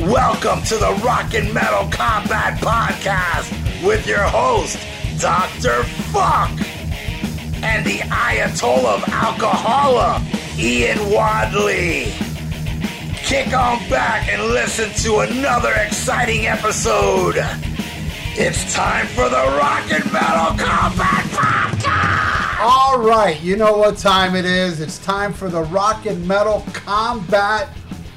Welcome to the Rock and Metal Combat Podcast with your host, Dr. Fuck, and the Ayatollah of Alcohola, Ian Wadley. Kick on back and listen to another exciting episode. It's time for the Rock and Metal Combat Podcast. All right, you know what time it is. It's time for the Rock and Metal Combat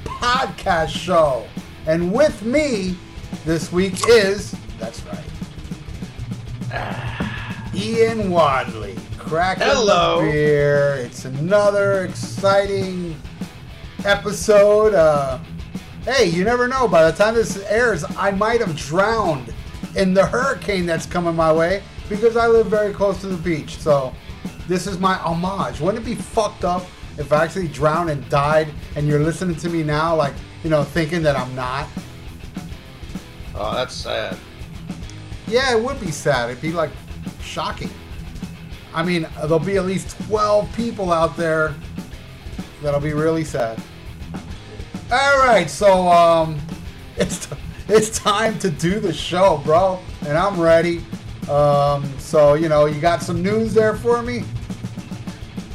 Podcast Show. And with me this week is, that's right, Ian Wadley. Cracking Hello. the beer. It's another exciting episode. Uh, hey, you never know. By the time this airs, I might have drowned in the hurricane that's coming my way because I live very close to the beach. So this is my homage. Wouldn't it be fucked up if I actually drowned and died and you're listening to me now, like, you know, thinking that I'm not? Oh, that's sad. Yeah, it would be sad. It'd be like shocking. I mean, there'll be at least 12 people out there that'll be really sad. All right, so um, it's it's time to do the show, bro, and I'm ready. Um, so you know, you got some news there for me?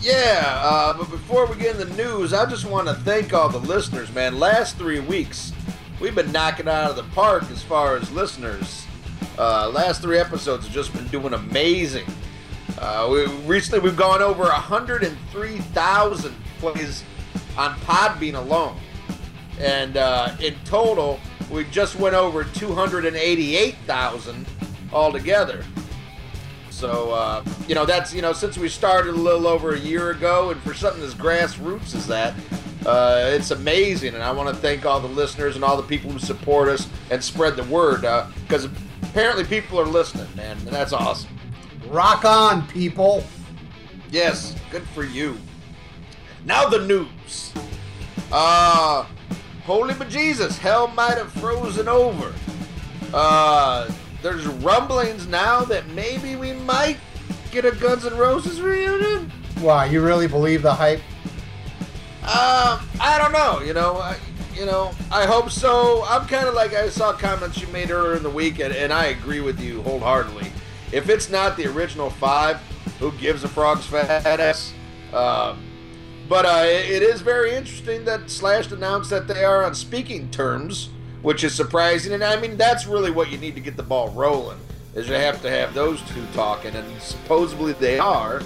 Yeah, uh, but before we get in the news, I just want to thank all the listeners, man. Last three weeks, we've been knocking out of the park as far as listeners. Uh, last three episodes have just been doing amazing. Uh, we recently we've gone over 103,000 plays on Podbean alone, and uh, in total, we just went over 288,000 altogether. So uh, you know that's you know since we started a little over a year ago, and for something as grassroots as that, uh, it's amazing. And I want to thank all the listeners and all the people who support us and spread the word because apparently people are listening, man, and that's awesome. Rock on, people! Yes, good for you. Now the news. Uh, holy bejesus, hell might have frozen over. Uh, there's rumblings now that maybe we might get a Guns N' Roses reunion. Wow, you really believe the hype? Um, I don't know. You know, I, you know, I hope so. I'm kind of like I saw comments you made earlier in the week, and, and I agree with you wholeheartedly. If it's not the original five, who gives a frog's fat ass? Um, but uh, it, it is very interesting that Slash announced that they are on speaking terms, which is surprising. And I mean, that's really what you need to get the ball rolling. Is you have to have those two talking, and supposedly they are.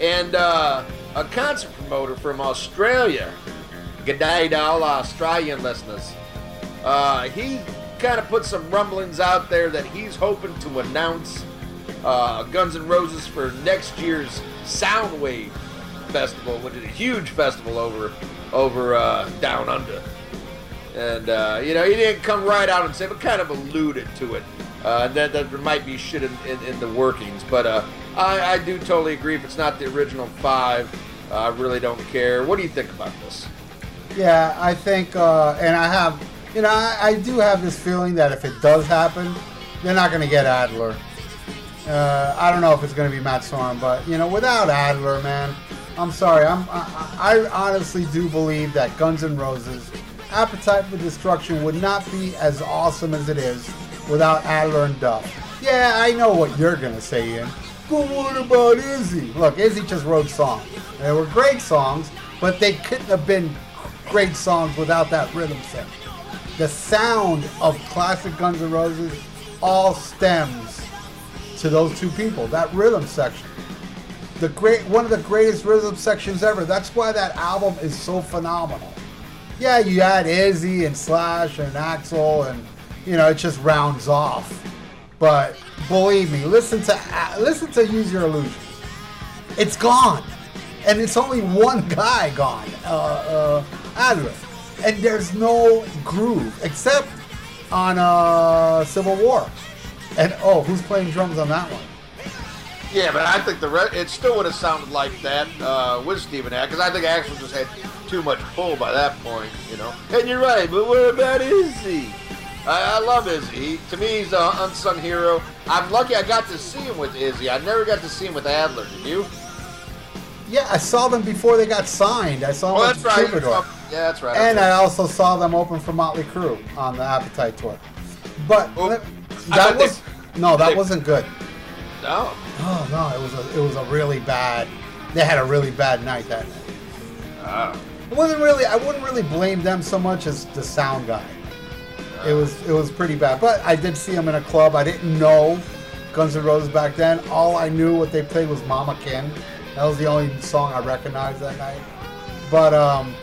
And uh, a concert promoter from Australia, good day to all Australian listeners. Uh, he kind of put some rumblings out there that he's hoping to announce uh, Guns N' Roses for next year's Soundwave Festival, which is a huge festival over over uh, down under. And uh, you know, he didn't come right out and say, but kind of alluded to it. Uh, that, that there might be shit in, in, in the workings, but uh, I, I do totally agree. If it's not the original five, uh, I really don't care. What do you think about this? Yeah, I think, uh, and I have, you know, I, I do have this feeling that if it does happen, they're not going to get Adler. Uh, I don't know if it's going to be Matt Sorum, but you know, without Adler, man, I'm sorry. I'm, I, I honestly do believe that Guns N' Roses, Appetite for Destruction, would not be as awesome as it is without Adler and Duff. Yeah, I know what you're to say, Ian. But what about Izzy? Look, Izzy just wrote songs. They were great songs, but they couldn't have been great songs without that rhythm section. The sound of classic Guns N' Roses all stems to those two people. That rhythm section, the great one of the greatest rhythm sections ever. That's why that album is so phenomenal. Yeah, you add Izzy and Slash and Axl, and you know it just rounds off. But believe me, listen to listen to Use Your Illusion. It's gone, and it's only one guy gone, uh, uh, Adler, and there's no groove except on uh, Civil War. And oh, who's playing drums on that one? Yeah, but I think the re- it still would have sounded like that uh, with Stephen A. Because I think Axl just had too much pull by that point, you know. And you're right, but what about Izzy? I, I love Izzy. He, to me, he's an unsung hero. I'm lucky I got to see him with Izzy. I never got to see him with Adler. Did you? Yeah, I saw them before they got signed. I saw them Oh, at that's right. Troubadour. Yeah, that's right. And. I also saw them open for Motley Crue on the Appetite tour. But Oh, let- that thought they- was no, that they- wasn't good. no. Oh no, it was a it was a really bad. They had a really bad night that night. Oh. It wasn't really. I wouldn't really blame them so much as the sound guy. It was it was pretty bad. But I did see them in a club. I didn't know Guns N' Roses back then. All I knew what they played was Mama Kin. That was the only song I recognized that night. But um,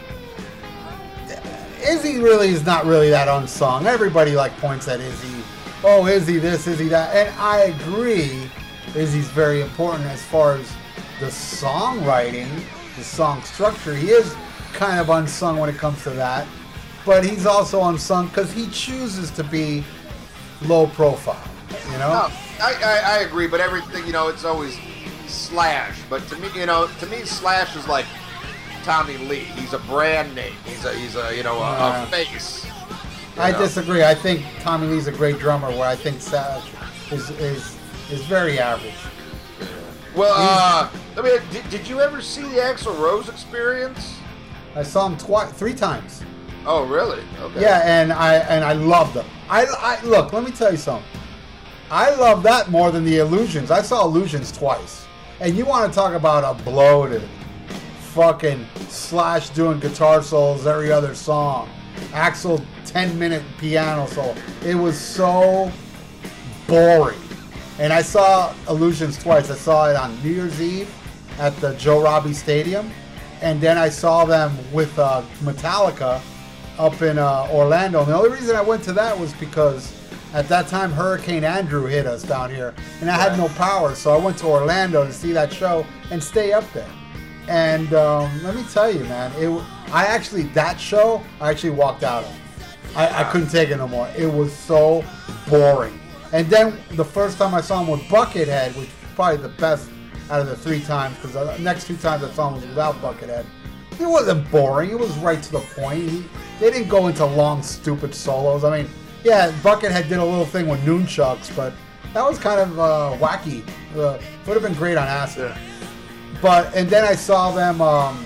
Izzy really is not really that unsung. Everybody like points at Izzy. Oh, Izzy this, Izzy that, and I agree. Izzy's very important as far as the songwriting, the song structure. He is kind of unsung when it comes to that, but he's also unsung because he chooses to be low profile. You know? No, I, I, I agree, but everything, you know, it's always Slash. But to me, you know, to me, Slash is like Tommy Lee. He's a brand name. He's a, he's a, you know, a, a face. I know? disagree. I think Tommy Lee's a great drummer. Where I think Slash is is is very average. Well, uh, I mean, did, did you ever see the Axl Rose experience? I saw him twice, three times. Oh, really? Okay. Yeah, and I and I loved them. I, I look. Let me tell you something. I love that more than the Illusions. I saw Illusions twice, and you want to talk about a bloated, fucking Slash doing guitar solos every other song, Axl ten minute piano solo. It was so boring. And I saw Illusions twice. I saw it on New Year's Eve at the Joe Robbie Stadium, and then I saw them with uh, Metallica up in uh, Orlando. And the only reason I went to that was because at that time Hurricane Andrew hit us down here, and I had no power, so I went to Orlando to see that show and stay up there. And um, let me tell you, man, it I actually that show I actually walked out of. I, I couldn't take it no more. It was so boring. And then the first time I saw him with Buckethead, which was probably the best out of the three times, because the next two times I saw him was without Buckethead. It wasn't boring. It was right to the point. He, they didn't go into long, stupid solos. I mean, yeah, Buckethead did a little thing with nunchucks, but that was kind of uh, wacky. Uh, would have been great on acid. Yeah. But and then I saw them um,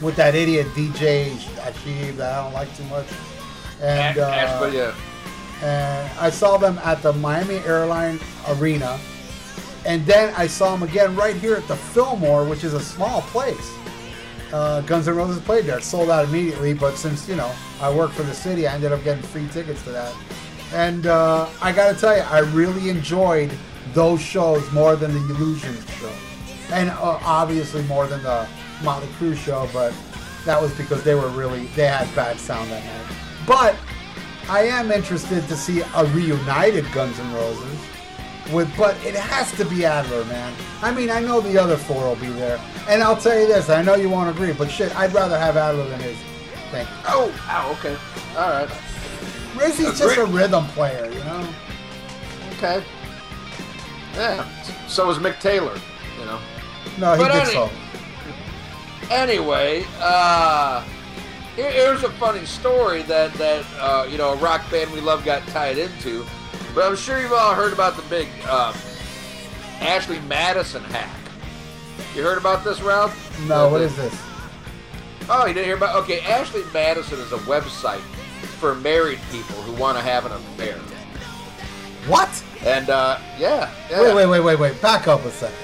with that idiot DJ Ashba that I don't like too much. And uh, Ash, but yeah. and I saw them at the Miami Airline Arena, and then I saw them again right here at the Fillmore, which is a small place. Uh, Guns N' Roses played there, sold out immediately. But since you know I work for the city, I ended up getting free tickets to that. And uh, I got to tell you, I really enjoyed those shows more than the Illusions show, and uh, obviously more than the Motley Crue show. But that was because they were really they had bad sound that night. But I am interested to see a reunited Guns N' Roses. With, but it has to be Adler, man. I mean, I know the other four will be there, and I'll tell you this: I know you won't agree, but shit, I'd rather have Adler than his. Thank you. Oh, oh, okay. All right. Izzy's just a rhythm player, you know. Okay. Yeah. So was Mick Taylor, you know. No, he But did any- so. Anyway, uh, here's a funny story that that uh, you know a rock band we love got tied into. But I'm sure you've all heard about the big uh, Ashley Madison hack. You heard about this, Ralph? No, what the- this? Oh, you didn't hear about? Okay, Ashley Madison is a website for married people who want to have an affair. What? And uh, yeah, yeah. Wait, wait, wait, wait, wait. Back up a second.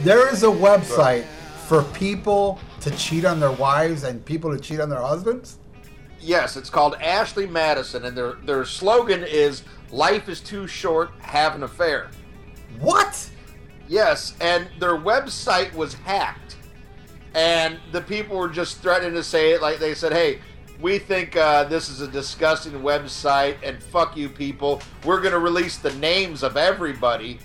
There is a website for people to cheat on their wives and people to cheat on their husbands. Yes, it's called Ashley Madison, and their their slogan is "Life is too short, have an affair." What? Yes, and their website was hacked, and the people were just threatening to say it. Like they said, "Hey, we think uh, this is a disgusting website, and fuck you, people. We're going to release the names of everybody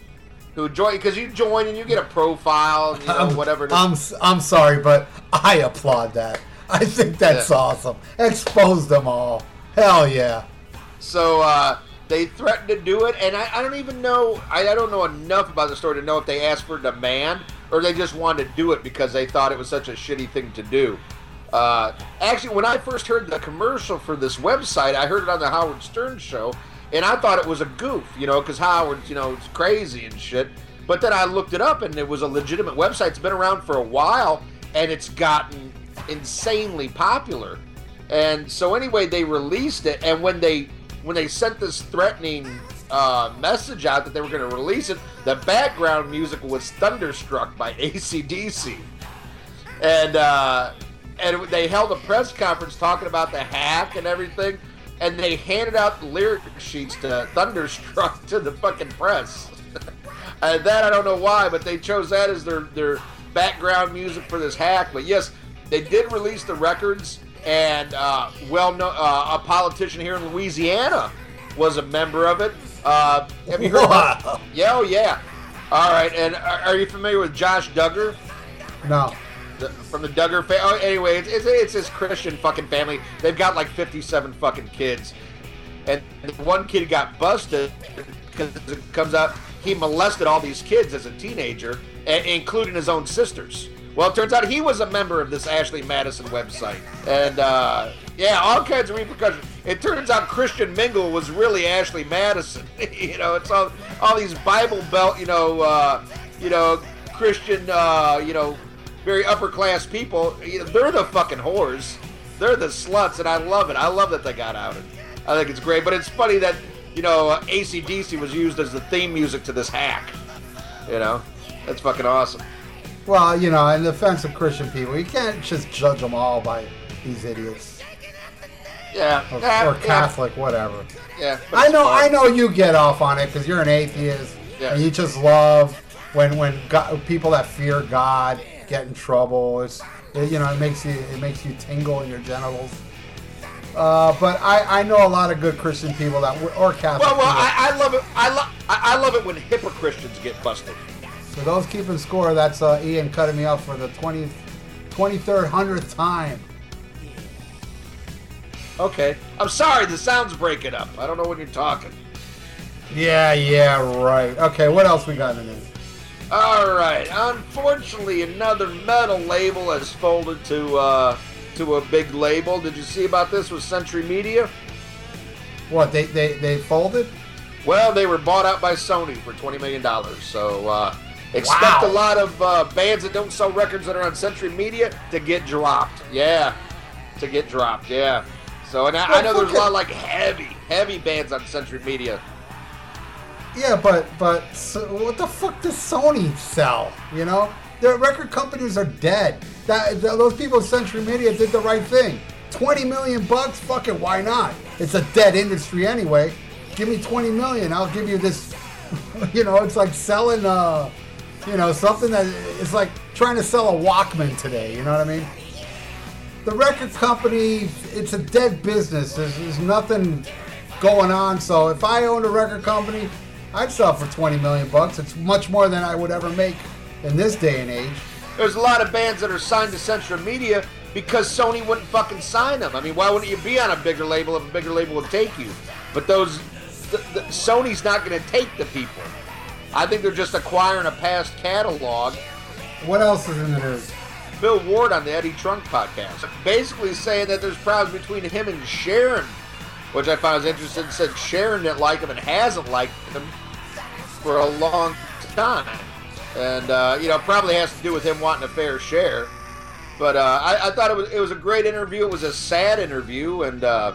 who join because you join and you get a profile, and, you know, I'm- whatever." I'm I'm sorry, but I applaud that. I think that's Yeah. awesome. Expose them all. Hell yeah. So uh, they threatened to do it, and I, I don't even know. I, I don't know enough about the story to know if they asked for demand or they just wanted to do it because they thought it was such a shitty thing to do. Uh, actually, when I first heard the commercial for this website, I heard it on the Howard Stern show, and I thought it was a goof, you know, because Howard's, you know, is crazy and shit. But then I looked it up, and it was a legitimate website. It's been around for a while, and it's gotten insanely popular. And so anyway, they released it, and when they when they sent this threatening uh, message out that they were going to release it, the background music was "Thunderstruck" by ACDC, and uh, and they held a press conference talking about the hack and everything, and they handed out the lyric sheets to "Thunderstruck" to the fucking press. and that I don't know why, but they chose that as their their background music for this hack. But yes, they did release the records and uh, well, no, uh, a politician here in Louisiana was a member of it. Uh, have you heard? About, yeah, oh yeah. All right, and are, are you familiar with Josh Duggar? No. The, from the Duggar family. Oh, anyway, it's, it's, it's this Christian fucking family. They've got like 57 fucking kids, and one kid got busted because it comes out he molested all these kids as a teenager, including his own sisters. Well, it turns out he was a member of this Ashley Madison website. And, uh, yeah, all kinds of repercussions. It turns out Christian Mingle was really Ashley Madison. you know, it's all, all these Bible Belt, you know, uh, you know, Christian, uh, you know, very upper class people. They're the fucking whores. They're the sluts, and I love it. I love that they got outed. I think it's great. But it's funny that, you know, ACDC was used as the theme music to this hack. You know, that's fucking awesome. Well, you know, in defense of Christian people, you can't just judge them all by these idiots. Yeah, or, yeah, or Catholic, yeah. whatever. Yeah, I know. I know you get off on it because you're an atheist, yeah. and you just love when when God, people that fear God get in trouble. It's it, you know it makes you it makes you tingle in your genitals. Uh, but I, I know a lot of good Christian people that or Catholic. Well, well, I, I, love it. I love I love it when hypocrites Christians get busted. For those keeping score, that's uh, Ian cutting me off for the 20th, 23rd, 100th time. Okay. I'm sorry, the sound's breaking up. I don't know when you're talking. Yeah, yeah, right. Okay, what else we got in the news? All right. Unfortunately, another metal label has folded to uh, to a big label. Did you see about this with Century Media? What they they they folded? Well, they were bought out by Sony for twenty million dollars. So uh, Expect wow. a lot of uh, bands that don't sell records that are on Century Media to get dropped. Yeah, to get dropped. Yeah. So and I, I know there's a lot of like heavy, heavy bands on Century Media. Yeah, but but so what the fuck does Sony sell? You know, their record companies are dead. That, that those people at Century Media did the right thing. Twenty million bucks, fuck it, why not? It's a dead industry anyway. Give me twenty million, I'll give you this. You know, it's like selling. Uh, you know, something that is like trying to sell a Walkman today. You know what I mean? The record company, it's a dead business. There's, there's nothing going on. So if I owned a record company, I'd sell for 20 million bucks. It's much more than I would ever make in this day and age. There's a lot of bands that are signed to Century Media because Sony wouldn't fucking sign them. I mean, why wouldn't you be on a bigger label if a bigger label would take you? But those, the, the, Sony's not going to take the people. I think they're just acquiring a past catalog. What else is in the news? Bill Ward on the Eddie Trunk podcast, basically saying that there's problems between him and Sharon, which I found was interesting. Said Sharon didn't like him and hasn't liked him for a long time, and uh, you know probably has to do with him wanting a fair share. But uh, I, I, thought it was it was a great interview. It was a sad interview, and uh,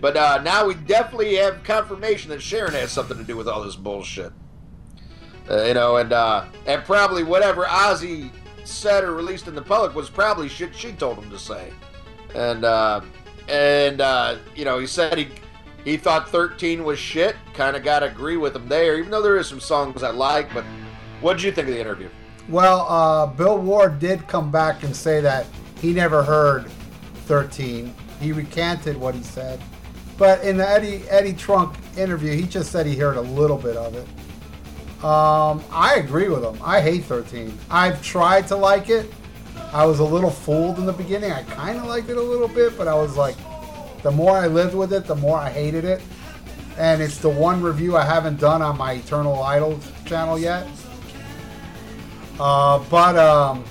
but uh, now we definitely have confirmation that Sharon has something to do with all this bullshit. Uh, you know, and uh, and probably whatever Ozzy said or released in the public was probably shit she told him to say, and uh, and uh, you know he said he he thought 13 was shit. Kind of got to agree with him there, even though there is some songs I like. But what did you think of the interview? Well, uh, Bill Ward did come back and say that he never heard 13. He recanted what he said, but in the Eddie Eddie Trunk interview, he just said he heard a little bit of it. Um, I agree with him. I hate 13. I've tried to like it. I was a little fooled in the beginning. I kind of liked it a little bit, but I was like, the more I lived with it, the more I hated it. And it's the one review I haven't done on my Eternal Idols channel yet. Uh, but, um,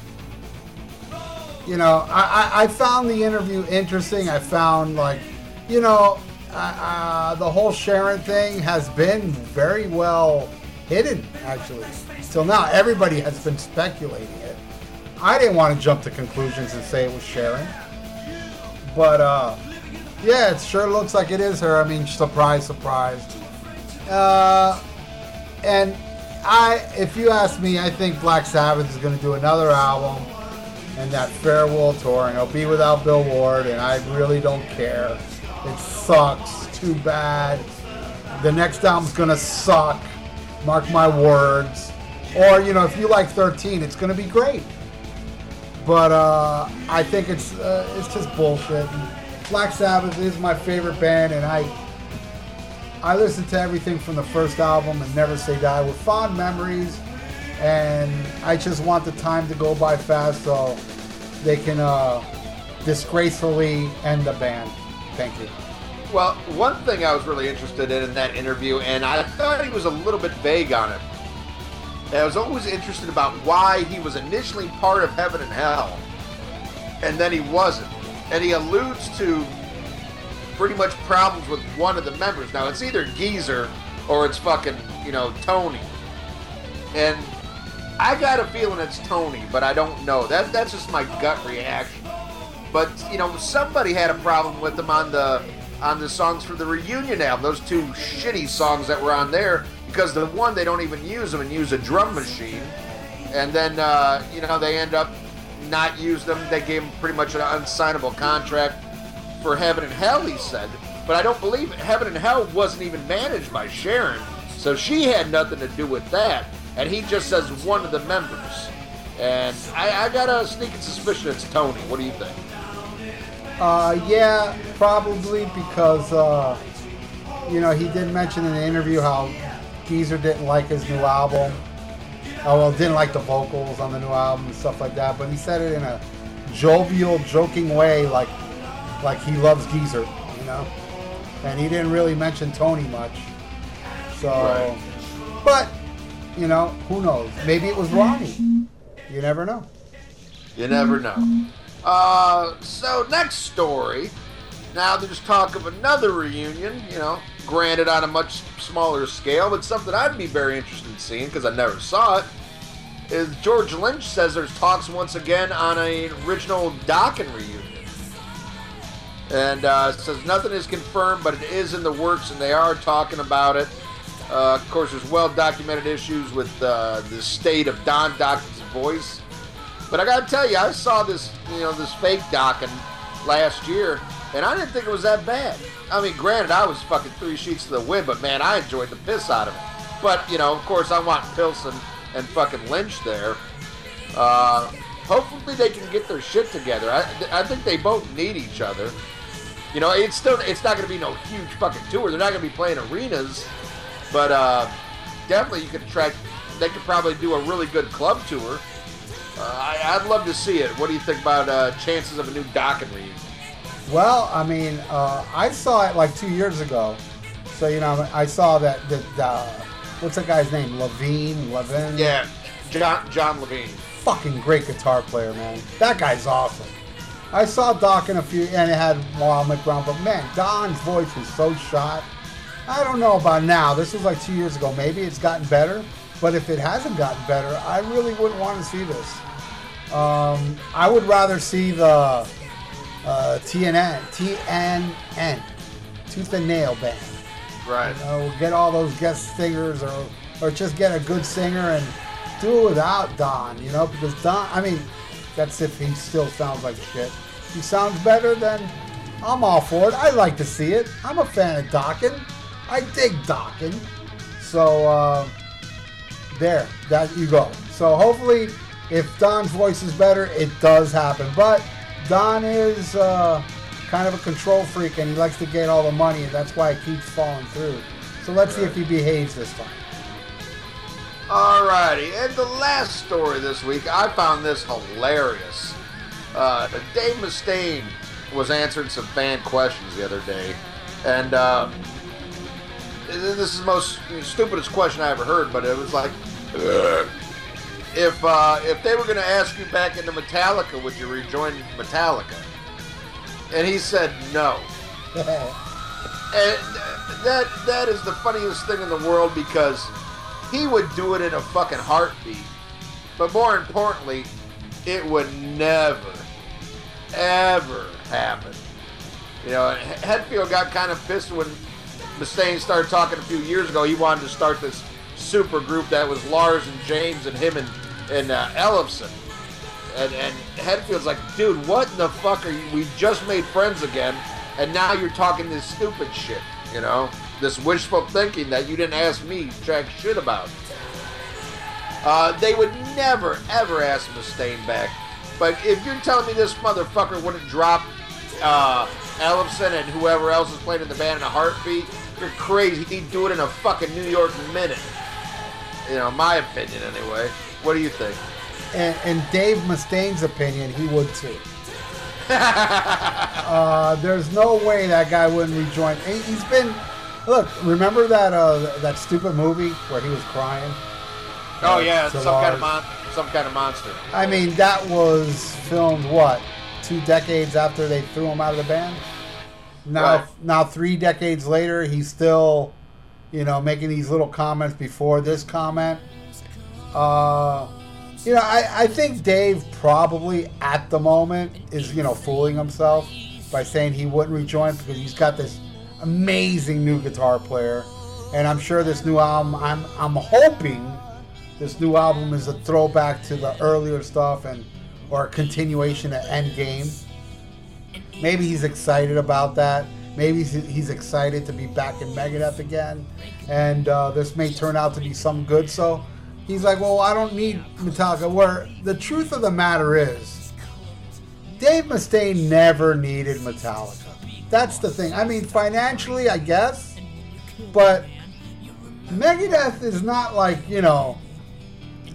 you know, I, I, I, found the interview interesting. I found, like, you know, uh, uh, the whole Sharon thing has been very well hidden actually. Till now, everybody has been speculating it. I didn't want to jump to conclusions and say it was Sharon, but uh, yeah, it sure looks like it is her. I mean, surprise, surprise. Uh, and I, if you ask me, I think Black Sabbath is going to do another album and that farewell tour, and it'll be without Bill Ward, and I really don't care. It sucks. Too bad. The next album's going to suck. Mark my words. Or, you know, if you like 13, it's going to be great. But uh, I think it's uh, it's just bullshit. And Black Sabbath is my favorite band, and I I listen to everything from the first album and Never Say Die with fond memories, and I just want the time to go by fast so they can uh, disgracefully end the band. Thank you. Well, one thing I was really interested in in that interview, and I thought he was a little bit vague on it. I was always interested about why he was initially part of Heaven and Hell, and then he wasn't. And he alludes to pretty much problems with one of the members. Now it's either Geezer or it's fucking, you know, Tony. And I got a feeling it's Tony, but I don't know. That that's just my gut reaction. But you know, somebody had a problem with him on the on the songs for the reunion album. Those two shitty songs that were on there because the one they don't even use them and use a drum machine, and then uh, you know they end up not use them. They gave him pretty much an unsignable contract for Heaven and Hell, he said. But I don't believe it. Heaven and Hell wasn't even managed by Sharon, so she had nothing to do with that. And he just says one of the members. And I, I got a sneaking suspicion it's Tony. What do you think? Uh, yeah, probably because uh, you know he did mention in the interview how Geezer didn't like his new album. Oh well, didn't like the vocals on the new album and stuff like that. But he said it in a jovial, joking way, like like he loves Geezer, you know. And he didn't really mention Tony much. So, Right. but you know, who knows? Maybe it was Ronnie. You never know. You never know. Uh, so next story. Now there's talk of another reunion. You know, granted on a much smaller scale, but something I'd be very interested in seeing because I never saw it. Is George Lynch says there's talks once again on an original Dokken reunion, and uh, says nothing is confirmed, but it is in the works, and they are talking about it. Uh, of course, there's well documented issues with uh, the state of Don Dokken's voice. But I gotta tell you, I saw this, you know, this fake Dokken last year, and I didn't think it was that bad. I mean, granted, I was fucking three sheets to the wind, but man, I enjoyed the piss out of it. But you know, of course, I want Pilson and fucking Lynch there. Uh, hopefully, they can get their shit together. I, I think they both need each other. You know, it's still it's not going to be no huge fucking tour. They're not going to be playing arenas, but uh, definitely you could attract. They could probably do a really good club tour. Uh, I, I'd love to see it. What do you think about uh, chances of a new Dokken reunion? Well, I mean, uh, I saw it like two years ago. So, you know, I saw that, that uh, what's that guy's name? Levine? Levin? Yeah, John John Levine. Fucking great guitar player, man. That guy's awesome. I saw Dokken a few, and it had Wild Mick Brown, but man, Don's voice was so shot. I don't know about now. This was like two years ago. Maybe it's gotten better, but if it hasn't gotten better, I really wouldn't want to see this. Um, I would rather see the uh, TNN, TNN, Tooth and Nail Band. Right. You know, get all those guest singers, or or just get a good singer and do it without Don. You know, because Don, I mean, that's if he still sounds like shit. If he sounds better, then I'm all for it. I like to see it. I'm a fan of Dokken. I dig Dokken. So uh, there, that you go. So hopefully, if Don's voice is better, it does happen. But Don is uh, kind of a control freak, and he likes to get all the money, and that's why it keeps falling through. So let's see if he behaves this time. Alrighty, and the last story this week, I found this hilarious. Uh, Dave Mustaine was answering some fan questions the other day, and uh, this is the most stupidest question I ever heard, but it was like, if uh, if they were going to ask you back into Metallica, would you rejoin Metallica? And he said no. And that that is the funniest thing in the world because he would do it in a fucking heartbeat. But more importantly, it would never, ever happen. You know, Hetfield got kind of pissed when Mustaine started talking a few years ago. He wanted to start this super group that was Lars and James and him and, and uh, Ellefson. And, and Hetfield's like, dude, what in the fuck are you? We just made friends again, and now you're talking this stupid shit, you know? This wishful thinking that you didn't ask me jack shit about. Uh, they would never, ever ask Mustaine back. But if you're telling me this motherfucker wouldn't drop uh, Ellefson and whoever else is playing in the band in a heartbeat, you're crazy. He'd do it in a fucking New York minute. You know, my opinion anyway. What do you think? And, and Dave Mustaine's opinion, he would too. uh, there's no way that guy wouldn't rejoin. He- He's been, look, remember that uh, that stupid movie where he was crying? Oh yeah, To some kind of mon- some kind of monster. I mean, that was filmed what two decades after they threw him out of the band. Now, Right. now three decades later, he's still, you know, making these little comments before this comment. Uh, you know, I, I think Dave probably at the moment is, you know, fooling himself by saying he wouldn't rejoin because he's got this amazing new guitar player, and I'm sure this new album. I'm I'm hoping this new album is a throwback to the earlier stuff and or a continuation of Endgame. Maybe he's excited about that. Maybe he's, excited to be back in Megadeth again, and uh, this may turn out to be some good. So he's like, "Well, I don't need Metallica." Where the truth of the matter is, Dave Mustaine never needed Metallica. That's the thing. I mean, financially, I guess, but Megadeth is not like you know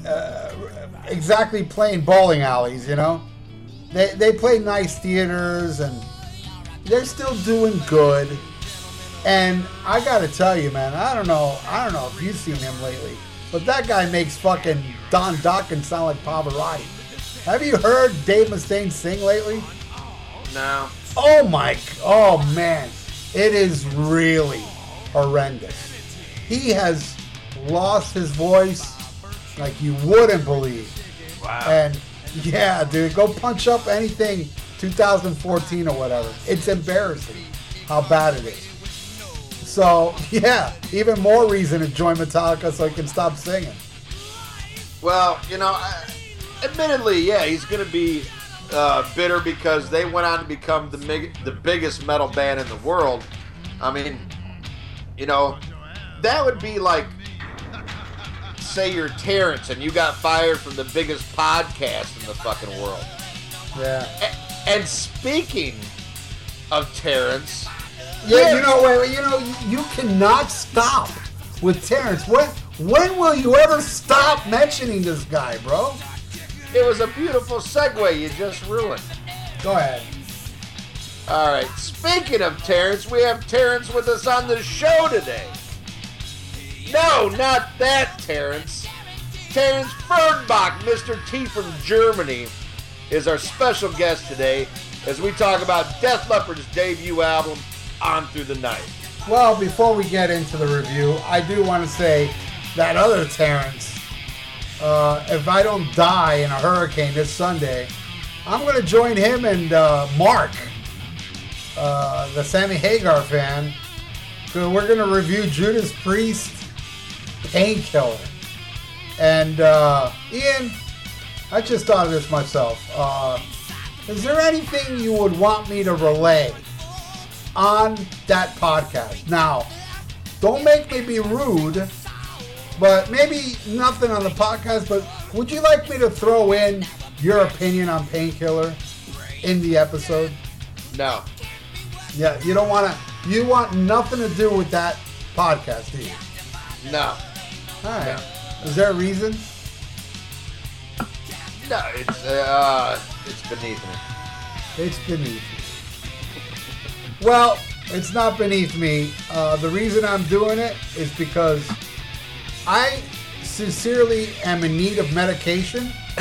uh, exactly playing bowling alleys. You know, they they play nice theaters and they're still doing good. And I gotta tell you, man, I don't know, I don't know if you've seen him lately, but that guy makes fucking Don Dokken sound like Pavarotti. Have you heard Dave Mustaine sing lately? No. Oh my, oh man, it is really horrendous. He has lost his voice like you wouldn't believe. Wow. And yeah, dude, go punch up anything 2014 or whatever. It's embarrassing how bad it is. So yeah, even more reason to join Metallica so he can stop singing. Well, you know, I, admittedly, yeah, he's going to be uh, bitter because they went on to become the mig- the biggest metal band in the world. I mean, you know, that would be like, say you're Terrence and you got fired from the biggest podcast in the fucking world. Yeah. And speaking of Terrence, Yeah, you know, wait, wait, you know, you, you cannot stop with Terrence. When when will you ever stop mentioning this guy, bro? it was a beautiful segue you just ruined. Go ahead. All right. Speaking of Terrence, we have Terrence with us on the show today. No, not that Terrence. Terrence Fernbach, Mr. T from Germany, is our special guest today as we talk about Def Leppard's debut album, On Through the Night. Well, before we get into the review, I do want to say that other Terrence, uh, if I don't die in a hurricane this Sunday, I'm going to join him and uh, Mark, uh, the Sammy Hagar fan. So we're going to review Judas Priest Painkiller. And uh, Ian, I just thought of this myself. Uh, is there anything you would want me to relay on that podcast. Now, don't make me be rude, but maybe nothing on the podcast, but would you like me to throw in your opinion on Painkiller in the episode? No. Yeah, you don't want to, you want nothing to do with that podcast, do you? No. All right. Is there a reason? No, it's, uh, it's beneath me. It's beneath you. Well, it's not beneath me. Uh, the reason I'm doing it is because I sincerely am in need of medication,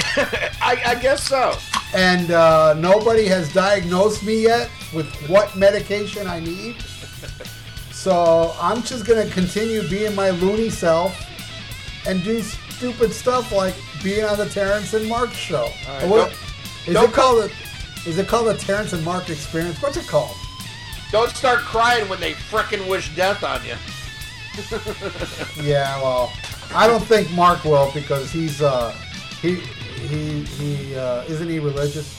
I, I guess so. and uh, nobody has diagnosed me yet with what medication I need. So I'm just gonna continue being my loony self and do stupid stuff like being on the Terrence and Mark show. Right, What- don't- is don't it called Is it called the Terrence and Mark Experience? What's it called? Don't start crying when they frickin' wish death on you. Yeah, well, I don't think Mark will because he's uh he he he uh, isn't he religious?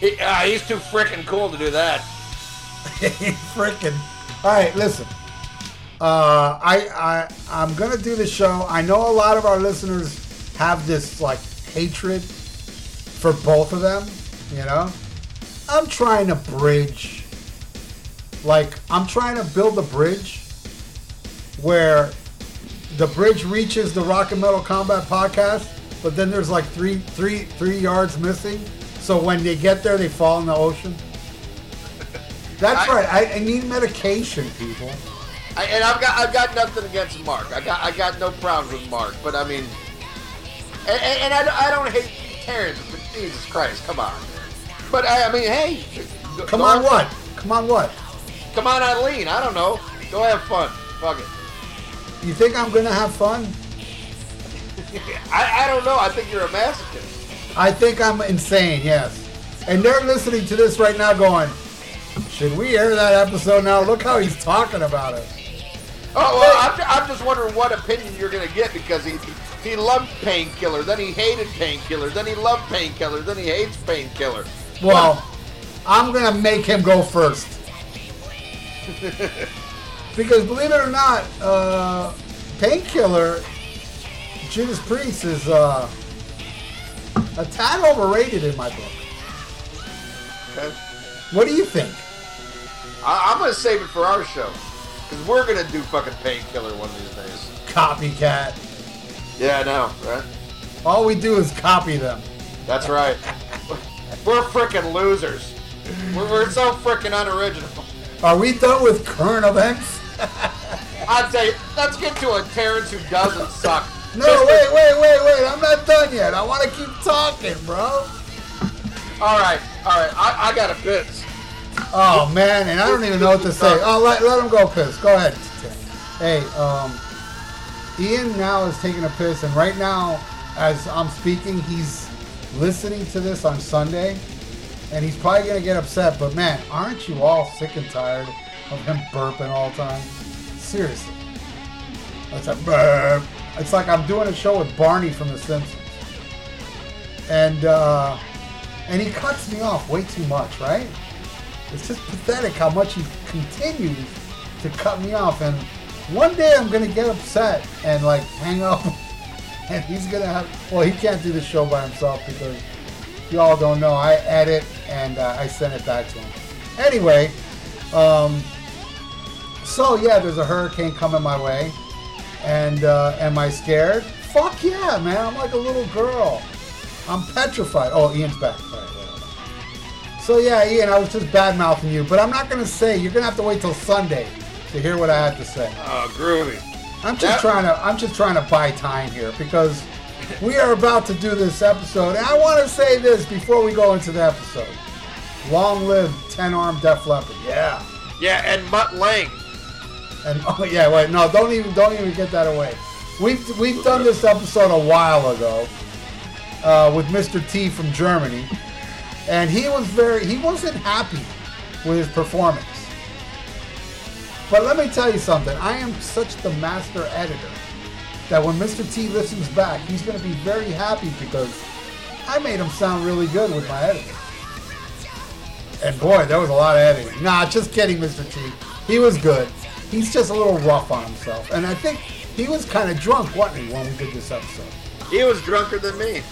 He, uh, he's too frickin' cool to do that. Freaking. All right, listen. Uh, I I I'm gonna do the show. I know a lot of our listeners have this like hatred for both of them. You know, I'm trying to bridge. Like I'm trying to build a bridge where the bridge reaches the Rock and Metal Combat podcast, but then there's like three three three yards missing. So when they get there, they fall in the ocean. That's I- right. I, I need medication, people. I, and I've got I've got nothing against Mark. I got I got no problems with Mark. But I mean, and, and, I, don't- I don't hate Terrence. But Jesus Christ, come on. But I, I mean, hey, Come on, what? Come on, what? Come on, Eileen. I don't know. Go have fun. Fuck it. You think I'm gonna have fun? I, I don't know. I think you're a masochist. I think I'm insane. Yes. And they're listening to this right now, going, "Should we air that episode now? Look how he's talking about it." Oh well, I'm, I'm just wondering what opinion you're gonna get because he he loved painkiller, then he hated painkiller, then he loved painkiller, then he hates painkiller. Well, I'm gonna make him go first. because believe it or not, uh, Painkiller, Judas Priest is uh, a tad overrated in my book. Okay. What do you think? I, I'm gonna save it for our show because we're gonna do fucking painkiller one of these days. Copycat. Yeah, I know, right? All we do is copy them. That's right. we're freaking losers. We're, we're so freaking unoriginal. Are we done with current events? I'd say let's get to a Terrence who doesn't suck. No, wait, wait, wait, wait. I'm not done yet. I want to keep talking, bro. All right, all right. I, I got a piss. Oh man, and I don't even know what to say. Oh, let, let him go piss. Go ahead. Hey, um, Ian now is taking a piss, and right now, as I'm speaking, he's listening to this on Sunday, and he's probably gonna get upset. But man, aren't you all sick and tired of him burping all the time? Seriously, it's a burp. It's like I'm doing a show with Barney from The Simpsons, and uh, and he cuts me off way too much, right? It's just pathetic how much he continues to cut me off. And one day I'm gonna get upset and like hang up, and he's gonna have. Well, he can't do the show by himself because y'all don't know. I edit and uh, I send it back to him. Anyway, um, so yeah, there's a hurricane coming my way, and uh, am I scared? Fuck yeah, man! I'm like a little girl. I'm petrified. Oh, Ian's back. Right. So yeah, Ian, I was just bad mouthing you, but I'm not gonna say. You're gonna have to wait till Sunday to hear what I have to say. Oh, groovy. I'm just That- trying to. I'm just trying to buy time here because we are about to do this episode, and I want to say this before we go into the episode. Long live Ten Arm Def Leppard. Yeah. Yeah, and Mutt Lange. And oh yeah, wait, no, don't even don't even get that away. We've we've done this episode a while ago uh, with Mr. T from Germany, and he was very he wasn't happy with his performance. But let me tell you something. I am such the master editor that when Mr. T listens back, he's going to be very happy because I made him sound really good with my editing. And boy, there was a lot of editing. Nah, just kidding, Mr. T. He was good. He's just a little rough on himself. And I think he was kind of drunk, wasn't he, when we did this episode? He was drunker than me.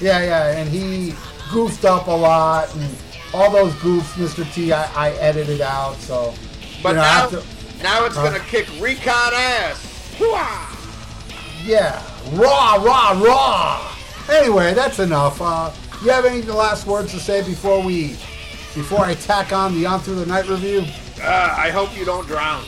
Yeah, yeah, and he goofed up a lot, and all those goofs, Mr. T, I, I edited out, so. But you know, now, after- now it's Huh? gonna kick recon ass. Hoo-ah! yeah, raw, raw, raw. Anyway, that's enough. Uh, you have any last words to say before we, before I tack on the On Through the Night review? Uh, I hope you don't drown.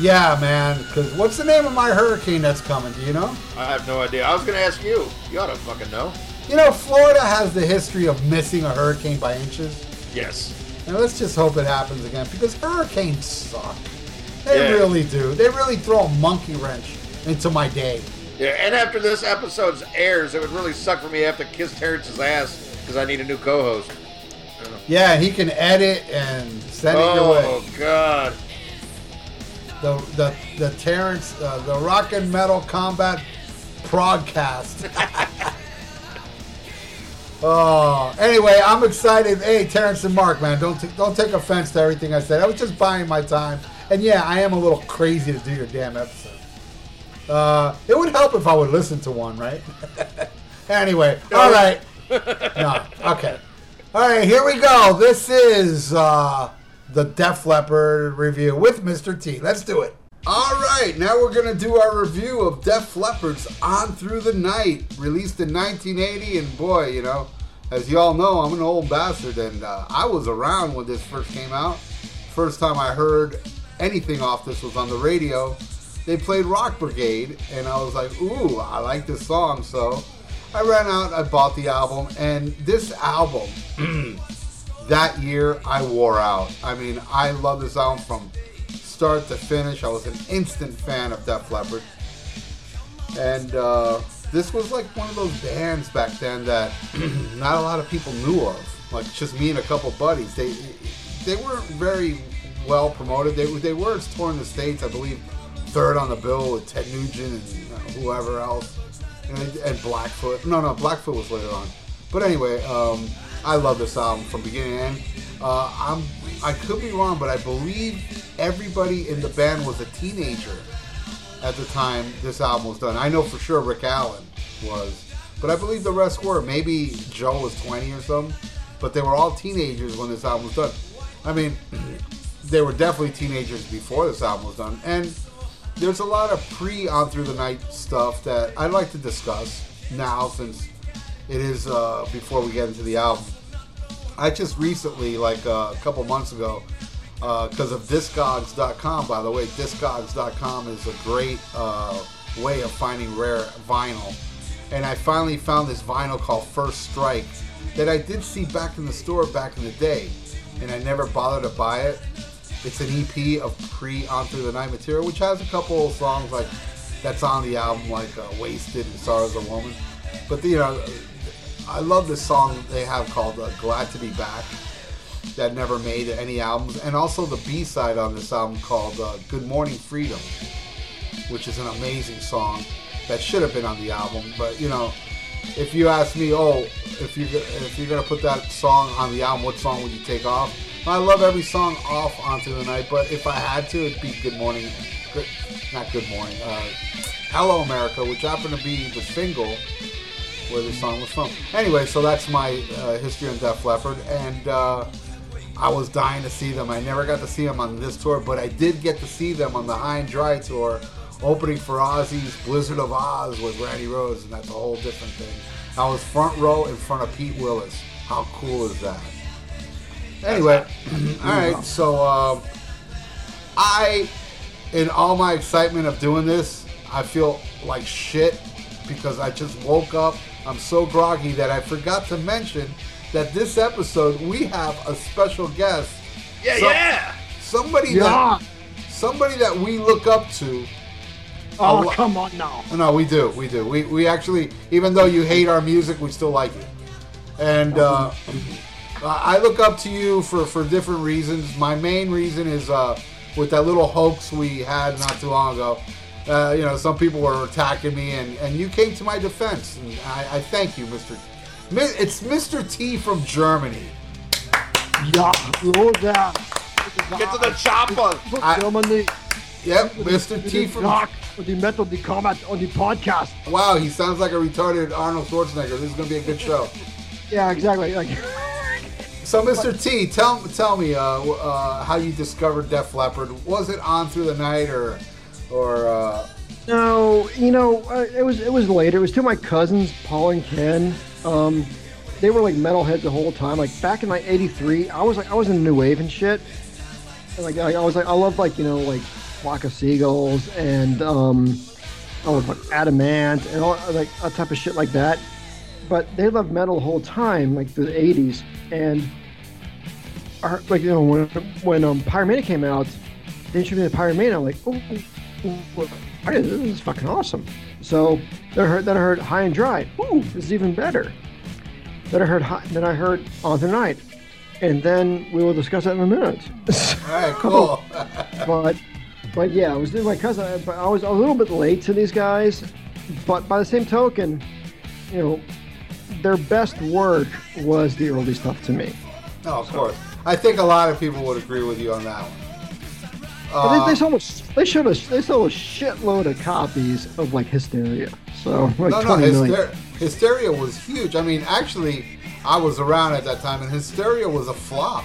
Yeah, man, because what's the name of my hurricane that's coming? Do you know? I have no idea. I was gonna ask you. You ought to fucking know. You know, Florida has the history of missing a hurricane by inches. Yes. And let's just hope it happens again because hurricanes suck. They Yeah. really do. They really throw a monkey wrench into my day. Yeah, and after this episode airs, it would really suck for me to have to kiss Terrence's ass because I need a new co-host. Yeah, he can edit and send it your way. Oh God! The the the Terrence uh, the Rock and Metal Combat Progcast. oh, anyway, I'm excited. Hey, Terrence and Mark, man, don't t- don't take offense to everything I said. I was just buying my time, and yeah, I am a little crazy to do your damn episode. Uh, it would help if I would listen to one, right? anyway, all right. No, okay. All right, here we go. This is uh, the Def Leppard review with Mr. T. Let's do it. All right, now we're going to do our review of Def Leppard's On Through the Night, released in 1980. And boy, you know, as you all know, I'm an old bastard, and uh, I was around when this first came out. First time I heard anything off this was on the radio. They played Rock Brigade, and I was like, ooh, I like this song. So I ran out, I bought the album, and this album, that year, I wore out. I mean, I love this album from start to finish. I was an instant fan of Def Leppard. And uh, this was like one of those bands back then that not a lot of people knew of. Like just me and a couple buddies. They they weren't very well promoted. They, they were touring the States, I believe, third on the bill with Ted Nugent and uh, whoever else. And, and Blackfoot. No, no, Blackfoot was later on. But anyway, um, I love this album from beginning to end. Uh, I'm I could be wrong, but I believe everybody in the band was a teenager at the time this album was done. I know for sure Rick Allen was, but I believe the rest were. Maybe Joe was 20 or something, but they were all teenagers when this album was done. I mean, they were definitely teenagers before this album was done, and there's a lot of pre On Through the Night stuff that I'd like to discuss now since it is uh, before we get into the album. I just recently, like uh, a couple months ago, because uh, of Discogs.com, by the way, Discogs.com is a great uh, way of finding rare vinyl. And I finally found this vinyl called First Strike that I did see back in the store back in the day, and I never bothered to buy it. It's an EP of pre On Through the Night material, which has a couple songs like that's on the album, like uh, Wasted and Sorrow's a Woman. But, you know, I love this song they have called uh, Glad to Be Back that never made any albums, and also the B side on this album called uh, Good Morning Freedom, which is an amazing song that should have been on the album. But you know, if you ask me, oh, if you if you're gonna put that song on the album, what song would you take off? I love every song off onto the night, but if I had to, it'd be Good Morning, good, not Good Morning, uh, Hello America, which happened to be the single where the song was from. Anyway, so that's my uh, history on Def Leppard, and uh, I was dying to see them. I never got to see them on this tour, but I did get to see them on the High and Dry tour, opening for Ozzy's Blizzard of Oz with Randy Rhoads, and that's a whole different thing. I was front row in front of Pete Willis. How cool is that? Anyway, all right, so uh, I, in all my excitement of doing this, I feel like shit because I just woke up. I'm so groggy that I forgot to mention that this episode we have a special guest. Yeah, Some, yeah. Somebody yeah. that somebody that we look up to. Oh, come on now. No, we do. We do. We, we actually, even though you hate our music, we still like it. And uh, I look up to you for, for different reasons. My main reason is uh, with that little hoax we had not too long ago. Uh, you know, some people were attacking me, and, and you came to my defense. And I, I thank you, Mr. It's Mr. T from Germany. Yeah, Ja, Rosa. Get to the chopper. I, Germany. Yep, Mr. T from Rock und die Metal, die Combat on the podcast. Wow, he sounds like a retarded Arnold Schwarzenegger. This is gonna be a good show. yeah, exactly. Like. So, Mr. T, tell tell me uh, uh, how you discovered Def Leppard. Was it on through the night, or or? Uh... No, you know, uh, it was it was later. It was to my cousins, Paul and Ken. Um, they were like metalheads the whole time. Like back in like '83, I was like I was in new wave and shit. And, like I, I, was like I loved like you know like Flock of Seagulls and um, I was like Adam Ant and all like a type of shit like that. But they loved metal the whole time, like the '80s, and our, like you know when when um, Pyromania came out, they introduced Pyromania. I'm like, oh, oh, oh "Hey, this is fucking awesome." So then I heard, then I heard High and Dry. Ooh, this is even better. Then I heard High, then I heard On the Night, and then we will discuss that in a minute. All right, cool. but but yeah, I was doing my cousin. But I was a little bit late to these guys, but by the same token, you know, their best work was the early stuff to me. no, of course. I think a lot of people would agree with you on that one. But they, Uh, they sold a, they showed a, they sold a shitload of copies of like Hysteria. So like no, no, twenty million. hyster- Hysteria was huge. I mean, actually, I was around at that time, and Hysteria was a flop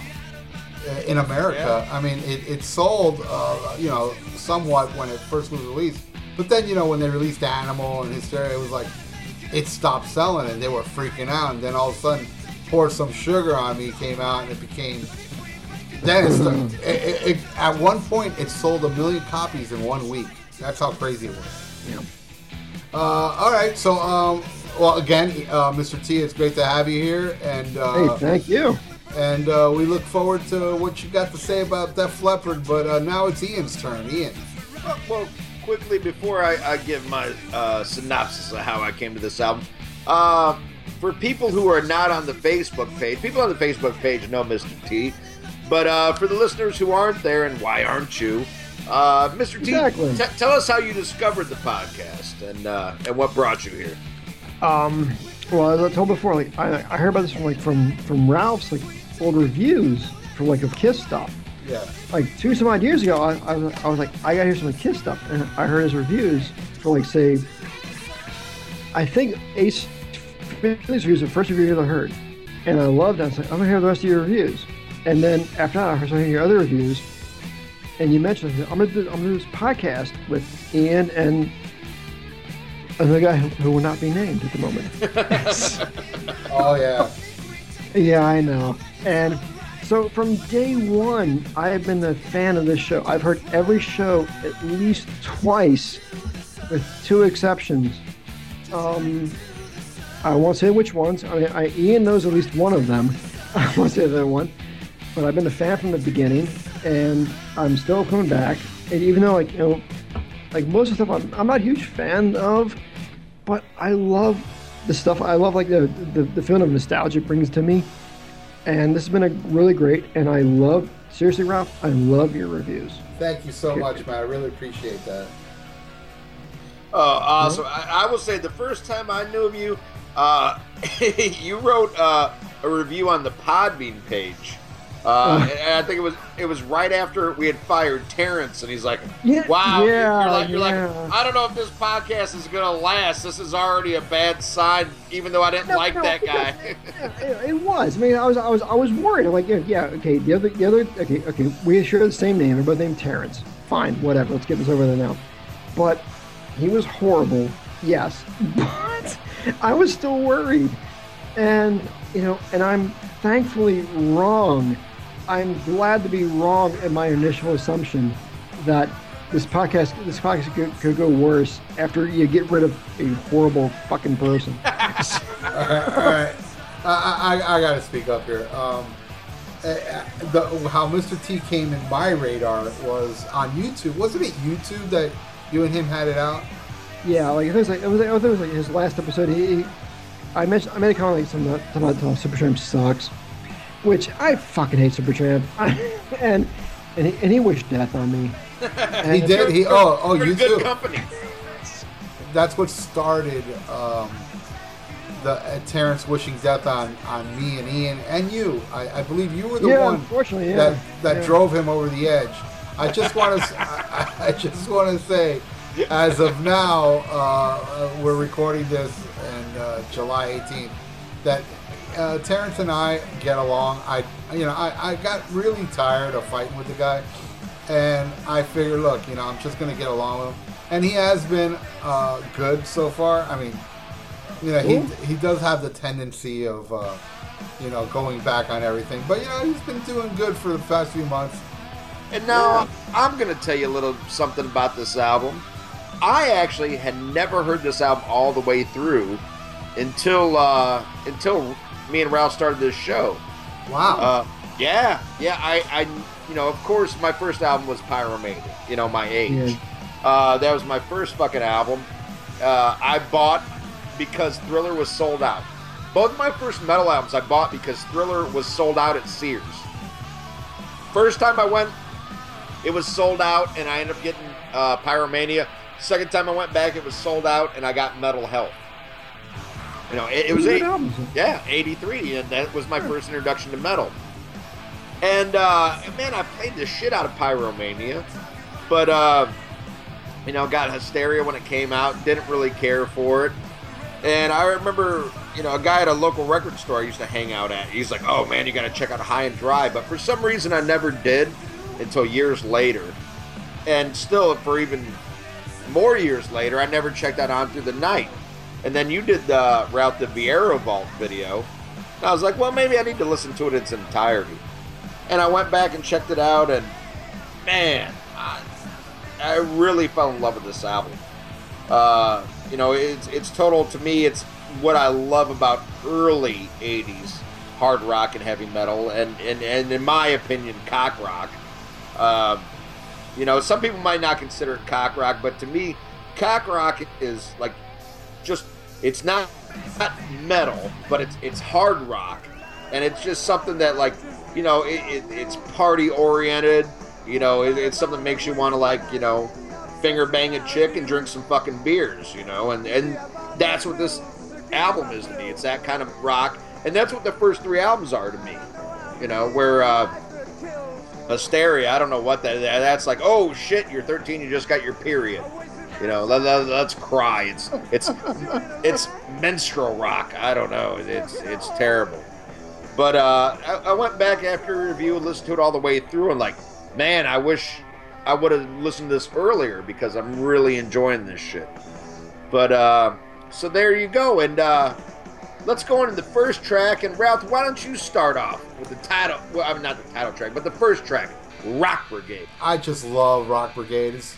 uh, in America. I mean, it, it sold, uh, you know, somewhat when it first was released, but then, you know, when they released Animal and Hysteria, it was like it stopped selling, and they were freaking out. And then all of a sudden, Pour Some Sugar on Me came out, and it became. Then it, started, it, it, it at one point it sold a million copies in one week. That's how crazy it was. Yeah. Uh, all right, so um, well, again, uh, Mr. T, it's great to have you here, and uh, Hey, thank you. and uh, we look forward to what you got to say about Def Leppard. But uh, now it's Ian's turn. Ian, Well, well, quickly before I, I give my uh, synopsis of how I came to this album, uh, for people who are not on the Facebook page, people on the Facebook page know Mr. T, but uh, for the listeners who aren't there, and why aren't you? Uh, Mr. T, Exactly. t- tell us how you discovered the podcast and uh, and what brought you here. Um, well, as I told before, like I, I heard about this from like from from Ralph's like old reviews for like of Kiss stuff. yeah, Like two some odd years ago, I, I, was, I was like, I gotta hear some Kiss stuff, and I heard his reviews for like say, I think Ace Frehley's reviews, the first review I heard, and I loved that. I was like, I'm gonna hear the rest of your reviews, and then after that, I started hearing your other reviews, and you mentioned I'm gonna do, I'm gonna do this podcast with Ian and another guy who, who will not be named at the moment. oh yeah, Yeah, I know. And so from day one, I have been a fan of this show. I've heard every show at least twice, with two exceptions. Um, I won't say which ones. I mean, I, Ian knows at least one of them. I won't say the other one. But I've been a fan from the beginning, and I'm still coming back. And even though, like, you know, like most of the stuff I'm, I'm not a huge fan of, but I love the stuff. I love like the, the the feeling of nostalgia it brings to me, and this has been a really great. And I love seriously, Ralph. I love your reviews. thank you so much, man. I really appreciate that. Oh, awesome! I, I will say the first time I knew of you, uh, you wrote uh, a review on the Podbean page. Uh, I think it was it was right after we had fired Terrence, and he's like, "Wow, you're- yeah, you're, like, you're yeah. like, I don't know if this podcast is gonna last. This is already a bad sign, even though I didn't No, like no, that guy." It, it was. I mean, I was, I was, I was worried. I'm like, yeah, yeah, okay. The other, the other, okay, okay. We share the same name. We're both named Terrence. Fine, whatever. Let's get this over there now. But he was horrible. Yes, but I was still worried, and you know, and I'm thankfully wrong. I'm glad to be wrong in my initial assumption that this podcast, this podcast could, could go worse after you get rid of a horrible fucking person. all right, all right. I, I, I got to speak up here. Um, uh, uh, the, how Mr. T came in my radar was on YouTube. Wasn't it YouTube that you and him had it out? Yeah, like it was like it was, like, it was like his last episode. He, he I mentioned I made a comment like something about, about uh, Supertramp sucks, which I fucking hate Supertramp, and and he, and he wished death on me. And He did. He oh oh You're good too. company. That's what started um, the uh, Terrence wishing death on on me and Ian and you. I, I believe you were the Yeah, one unfortunately, yeah. that that Yeah. drove him over the edge. I just want to I, I just want to say, as of now, uh, uh, we're recording this in uh, July 18th. That uh, Terrence and I get along. I you know I, I got really tired of fighting with the guy, and I figured, look, you know, I'm just gonna get along with him, and he has been uh, good so far. I mean, you know, he he does have the tendency of. Uh, you know, going back on everything, but you know, he's been doing good for the past few months. And now I'm going to tell you a little something about this album. I actually had never heard this album all the way through until uh, until me and Ralph started this show. Wow. Uh, yeah, yeah. I, I, you know, of course, my first album was Pyromania. You know, my age. Yeah. Uh, that was my first fucking album. Uh, I bought because Thriller was sold out. Both my first metal albums I bought because Thriller was sold out at Sears. First time I went, it was sold out, and I ended up getting uh, Pyromania. Second time I went back, it was sold out, and I got Metal Health. You know, it, it was eight, yeah, '83, and that was my first introduction to metal. And uh, man, I played the shit out of Pyromania, but uh, you know, got Hysteria when it came out. Didn't really care for it. And I remember, you know, a guy at a local record store I used to hang out at. He's like, "Oh man, you got to check out High and Dry," but for some reason I never did until years later. And still, for even more years later, I never checked out On Through the Night. And then you did the Route the Vieira Vault video. And I was like, well, maybe I need to listen to it in its entirety. And I went back and checked it out, and man, I, I really fell in love with this album. Uh, you know, it's it's total to me. It's what I love about early '80s hard rock and heavy metal, and and, and in my opinion, cock rock. Uh, you know, some people might not consider it cock rock, but to me, cock rock is like just it's not not metal, but it's it's hard rock, and it's just something that like you know it, it, it's party oriented. You know, it, it's something that makes you want to like you know finger bang a chick and drink some fucking beers. You know, and and that's what this album is to me. It's that kind of rock, and that's what the first three albums are to me. You know, where. uh hysteria. I don't know what that. That's like, oh shit, you're 13, you just got your period. You know, let, let, let's cry. It's it's it's menstrual rock. I don't know. It's it's terrible. But uh, I, I went back after review and listened to it all the way through, and like, man, I wish I would have listened to this earlier because I'm really enjoying this shit. But uh, so there you go, and uh, let's go into the first track. And Ralph, why don't you start off with the title? Well, I mean, not the title track, but the first track, Rock Brigade. I just love Rock Brigade. It's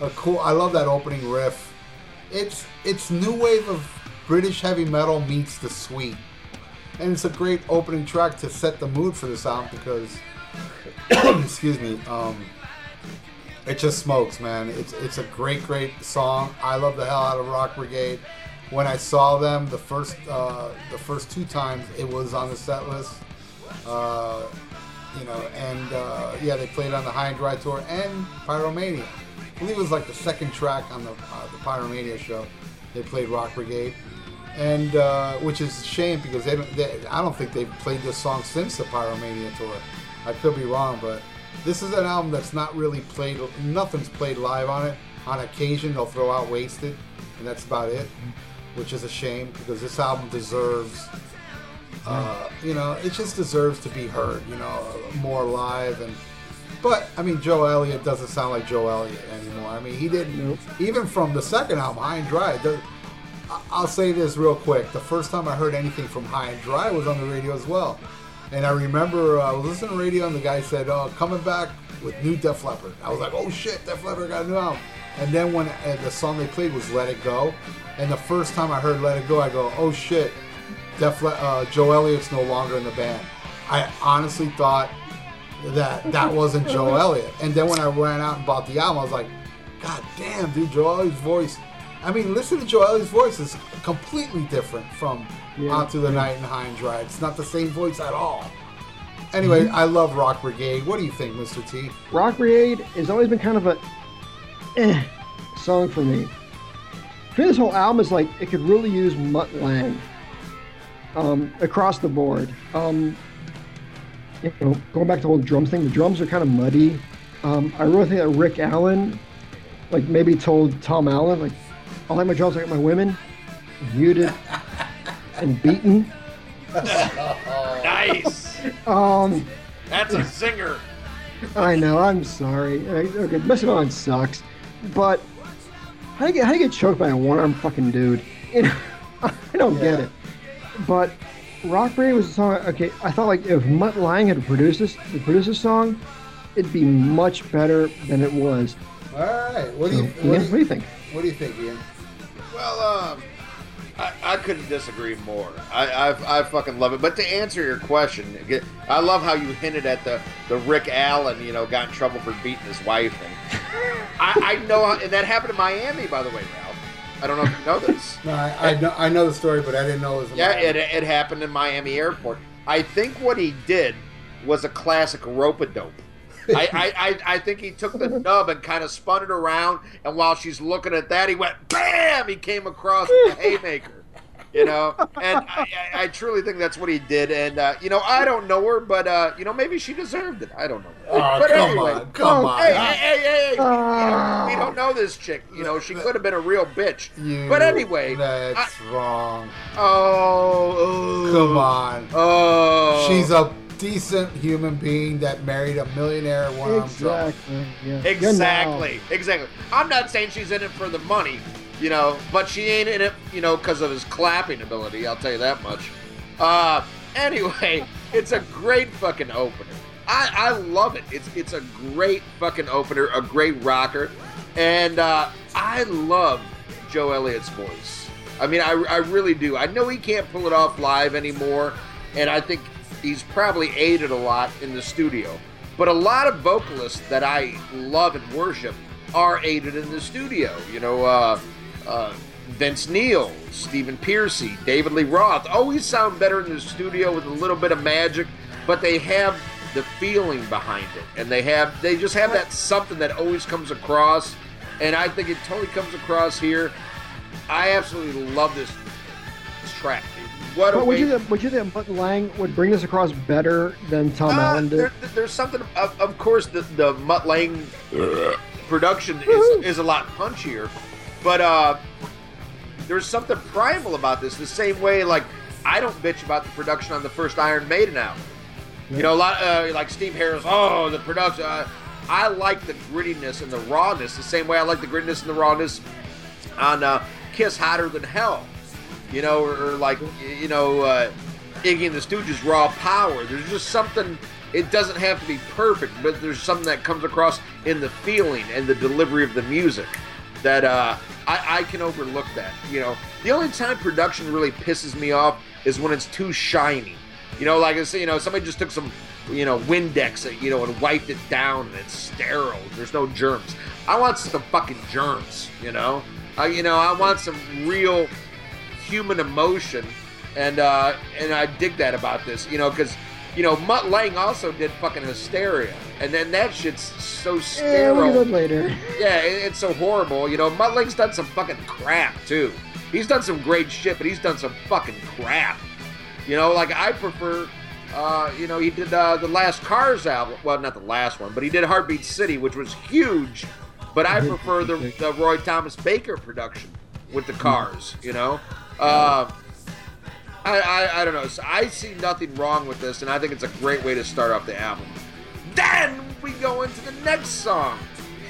a cool. I love that opening riff. It's it's new wave of British heavy metal meets the sweet, and it's a great opening track to set the mood for this album because, excuse me, um, it just smokes, man. It's it's a great great song. I love the hell out of Rock Brigade. When I saw them the first uh, the first two times, it was on the set list. Uh, you know, and uh, yeah, they played on the High and Dry tour and Pyromania. I believe it was like the second track on the uh, the Pyromania show. They played Rock Brigade, and uh, which is a shame because they, they I don't think they've played this song since the Pyromania tour. I could be wrong, but this is an album that's not really played. Nothing's played live on it. On occasion, they'll throw out Wasted, and that's about it, which is a shame because this album deserves uh, you know, it just deserves to be heard, you know, more live and. But I mean, Joe Elliott doesn't sound like Joe Elliott anymore. I mean, he didn't Nope. even from the second album, High and Dry. I'll say this real quick: the first time I heard anything from High and Dry was on the radio as well, and I remember uh, I was listening to radio and the guy said, "Oh, coming back with new Def Leppard." I was like, "Oh shit, Def Leppard got a new album." And then when uh, the song they played was "Let It Go," and the first time I heard "Let It Go," I go, "Oh shit." Def Le- uh, Joe Elliott's no longer in the band. I honestly thought that that wasn't Joe Elliott. And then when I ran out and bought the album, I was like, God damn, dude, Joe Elliott's voice. I mean, listen to Joe Elliott's voice is completely different from Yeah. Out to the Night and High and Dry. It's not the same voice at all. Anyway, I love Rock Brigade. What do you think, Mr. T? Rock Brigade has always been kind of a eh song for me. For this whole album is like it could really use Mutt Lange um, across the board. Um, you know, going back to the whole drums thing, the drums are kind of muddy. Um, I really think that Rick Allen, like maybe told Tom Allom, like, I like my drums like my women, muted and beaten. Nice. Um, That's a zinger. I know. I'm sorry. Okay, messing on sucks, but how do you get how do you get choked by a one-armed fucking dude? You know, I don't get it. But Rock Brigade was a song. Okay, I thought like if Mutt Lange had produced this, produced this song, it'd be much better than it was. All right. What do So, you, Ian, what do what do you, you think? what do you think, Ian? Well, um, I, I couldn't disagree more. I, I I fucking love it. But to answer your question, I love how you hinted at the the Rick Allen, you know, got in trouble for beating his wife, and I, I know, how, and that happened in Miami, by the way, Ralph. I don't know if you know this. No, I, I know I know the story, but I didn't know it was. Yeah, Miami. it, it happened in Miami Airport. I think what he did was a classic rope a dope. I, I, I, I think he took the nub and kind of spun it around, and while she's looking at that, he went BAM! He came across with the haymaker. You know, and I, I, I truly think that's what he did. And uh, you know, I don't know her, but uh, you know, maybe she deserved it. I don't know. Oh, but come anyway, on, come on. Hey, hey, hey, hey! hey. Ah. we don't know this chick. You know, she could have been a real bitch. You- but anyway, that's wrong. oh, Come on. Oh, She's a decent human being that married a millionaire one arm drunk. Exactly. Yeah. exactly, exactly. I'm not saying she's in it for the money, you know, but she ain't in it, you know, because of his clapping ability. I'll tell you that much. Uh, anyway, it's a great fucking opener. I, I love it. It's it's a great fucking opener, a great rocker, and uh, I love Joe Elliott's voice. I mean, I, I really do. I know he can't pull it off live anymore, and I think he's probably aided a lot in the studio. But a lot of vocalists that I love and worship are aided in the studio. You know, uh, uh, Vince Neil, Stephen Pearcy, David Lee Roth always sound better in the studio with a little bit of magic, but they have the feeling behind it, and they have they just have that something that always comes across, and I think it totally comes across here. I absolutely love this, this track. What But would you think, would you think Mutt Lange would bring this across better than Tom uh, Allom did? there, there's something, of, of course, the, the Mutt Lange production is, is a lot punchier, but uh, there's something primal about this. The same way, like, I don't bitch about the production on the first Iron Maiden album. You know, a lot uh, like Steve Harris. Oh, the production. Uh, I like the grittiness and the rawness the same way I like the grittiness and the rawness on uh, Kiss Hotter Than Hell. You know, or, or like you know, uh, Iggy and the Stooges Raw Power. There's just something. It doesn't have to be perfect, but there's something that comes across in the feeling and the delivery of the music that uh, I, I can overlook. That you know, the only time production really pisses me off is when it's too shiny. You know, like I say, you know, somebody just took some, you know, Windex, you know, and wiped it down, and it's sterile. There's no germs. I want some fucking germs. You know, I, you know, I want some real human emotion, and uh, and I dig that about this. You know, because you know, Mutt Lange also did fucking Hysteria, and then that shit's so Yeah, sterile. get later. Yeah, it, it's so horrible. You know, Mutt Lange's done some fucking crap too. He's done some great shit, but he's done some fucking crap. You know, like I prefer. Uh, you know, he did uh, the last Cars album. Well, not the last one, but he did Heartbeat City, which was huge. But I prefer the, the Roy Thomas Baker production with the Cars. You know, uh, I, I I don't know. So I see nothing wrong with this, and I think it's a great way to start off the album. Then we go into the next song.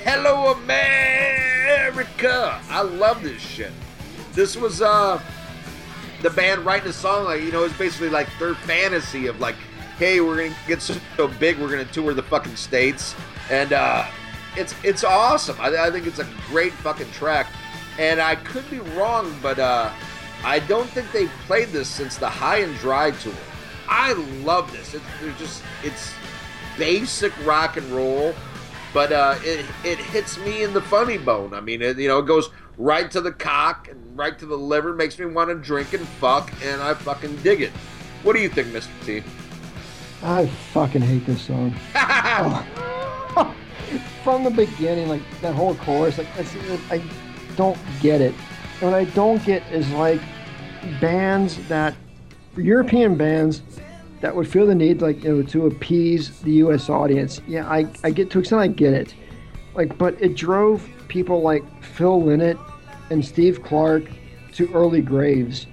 Hello America. I love this shit. This was uh the band writing a song like you know it's basically like their fantasy of like hey we're gonna get so big we're gonna tour the fucking states and uh it's it's awesome I, I think it's a great fucking track and i could be wrong but uh i don't think they've played this since the high and dry tour i love this it's just it's basic rock and roll but uh, it it hits me in the funny bone. I mean, it, you know, it goes right to the cock and right to the liver, makes me want to drink and fuck, and I fucking dig it. What do you think, Mr. T? I fucking hate this song. From the beginning, like that whole chorus, like I don't get it. And what I don't get is like bands that European bands that would feel the need like you know to appease the U.S. audience. Yeah, I I get to extent I get it. Like, but it drove people like Phil Lynott and Steve Clark to early graves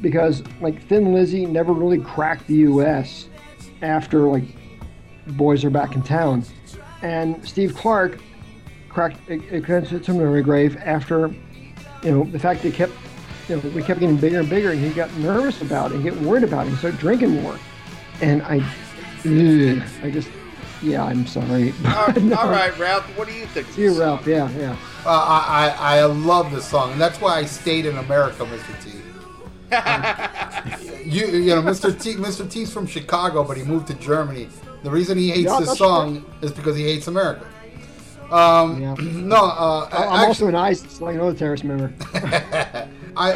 because like Thin Lizzy never really cracked the U.S. after like Boys Are Back in Town, and Steve Clark cracked it, it to an early grave after you know the fact they kept you know we kept getting bigger and bigger, and he got nervous about it and get worried about it and started drinking more, and I, ugh, I just yeah I'm sorry. all right, Ralph. What do you think? of See you, this Ralph. Yeah, yeah. Uh, I, I I love this song, and that's why I stayed in America, Mr. T. you you know, Mr. T Mr. T's from Chicago, but he moved to Germany. The reason he hates Yeah, this that's song is because he hates America. Um, Yeah. no, uh, I'm actually, also an ISIS, like another terrorist member. I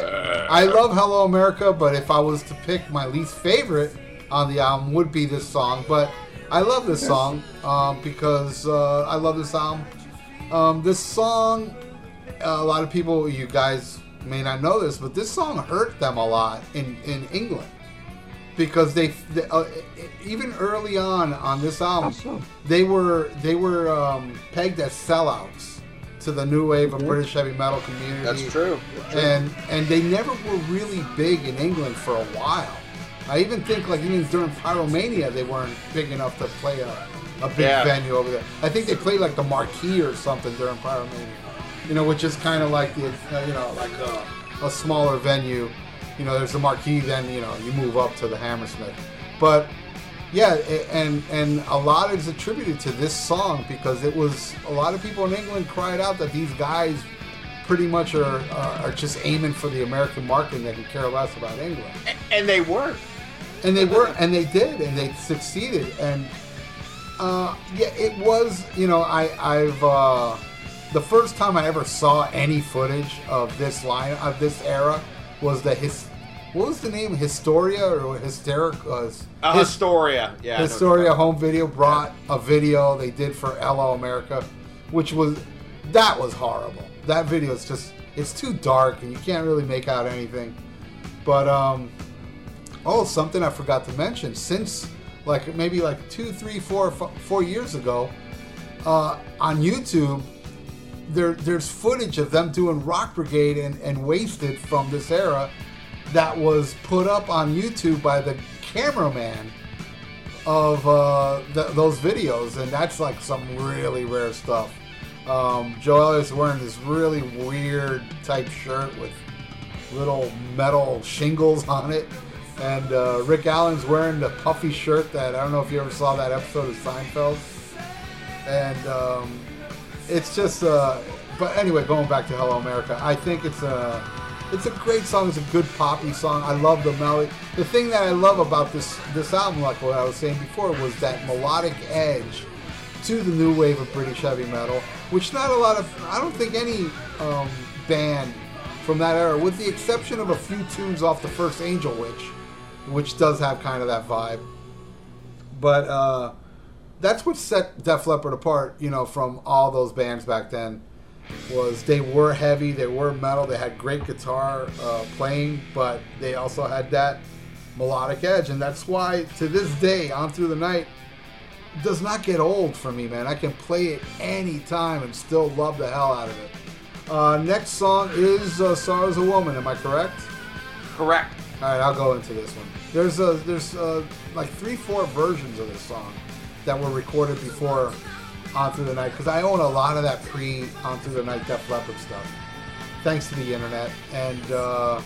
I love Hello America, but if I was to pick my least favorite on the album, would be this song. But I love this song um, because uh, I love this album. Um, this song, a lot of people, you guys may not know this, but this song hurt them a lot in in England because they, they uh, even early on on this album How so? they were they were um, pegged as sellouts to the new wave of British heavy metal community. That's true. And and they never were really big in England for a while. I even think like even during Pyromania they weren't big enough to play a, a big Yeah. venue over there. I think they played like the Marquee or something during Pyromania. You know, which is kind of like the uh, you know like a, a smaller venue. You know, there's the Marquee, then you know you move up to the Hammersmith. But yeah, and and a lot is attributed to this song because it was a lot of people in England cried out that these guys pretty much are are, are just aiming for the American market and they can care less about England. And they weren't. And they were, and they did, and they succeeded. And uh, yeah, it was. You know, I I've uh, the first time I ever saw any footage of this line of this era was the his. What was the name? Historia or hysteric? Uh, Uh, His- Historia. Yeah. I know what Historia Home Video brought a video they did for LO America, which was that was horrible. That video is just it's too dark and you can't really make out anything. But um, oh, something I forgot to mention. Since like maybe like two, three, four, four years ago, uh, on YouTube, there there's footage of them doing Rock Brigade and, and Wasted from this era that was put up on YouTube by the cameraman of uh, th- those videos, and that's like some really rare stuff. Um, Joe is wearing this really weird type shirt with little metal shingles on it, and uh, Rick Allen's wearing the puffy shirt that I don't know if you ever saw that episode of Seinfeld, and um, it's just. Uh, but anyway, going back to Hello America, I think it's a it's a great song. It's a good poppy song. I love the melody. The thing that I love about this this album, like what I was saying before, was that melodic edge to the new wave of British heavy metal, which not a lot of I don't think any um, band from that era, with the exception of a few tunes off the first Angel Witch, which does have kind of that vibe. But uh, that's what set Def Leppard apart, you know, from all those bands back then. Was they were heavy, they were metal, they had great guitar uh, playing, but they also had that melodic edge, and that's why to this day, on through the night, does not get old for me, man. I can play it anytime and still love the hell out of it. Uh, next song is uh, "Sorrow's a Woman." Am I correct? Correct. All right, I'll go into this one. There's a there's uh like three, four versions of this song that were recorded before On Through the Night because I own a lot of that pre On Through the Night Def Leppard stuff, thanks to the internet. And uh,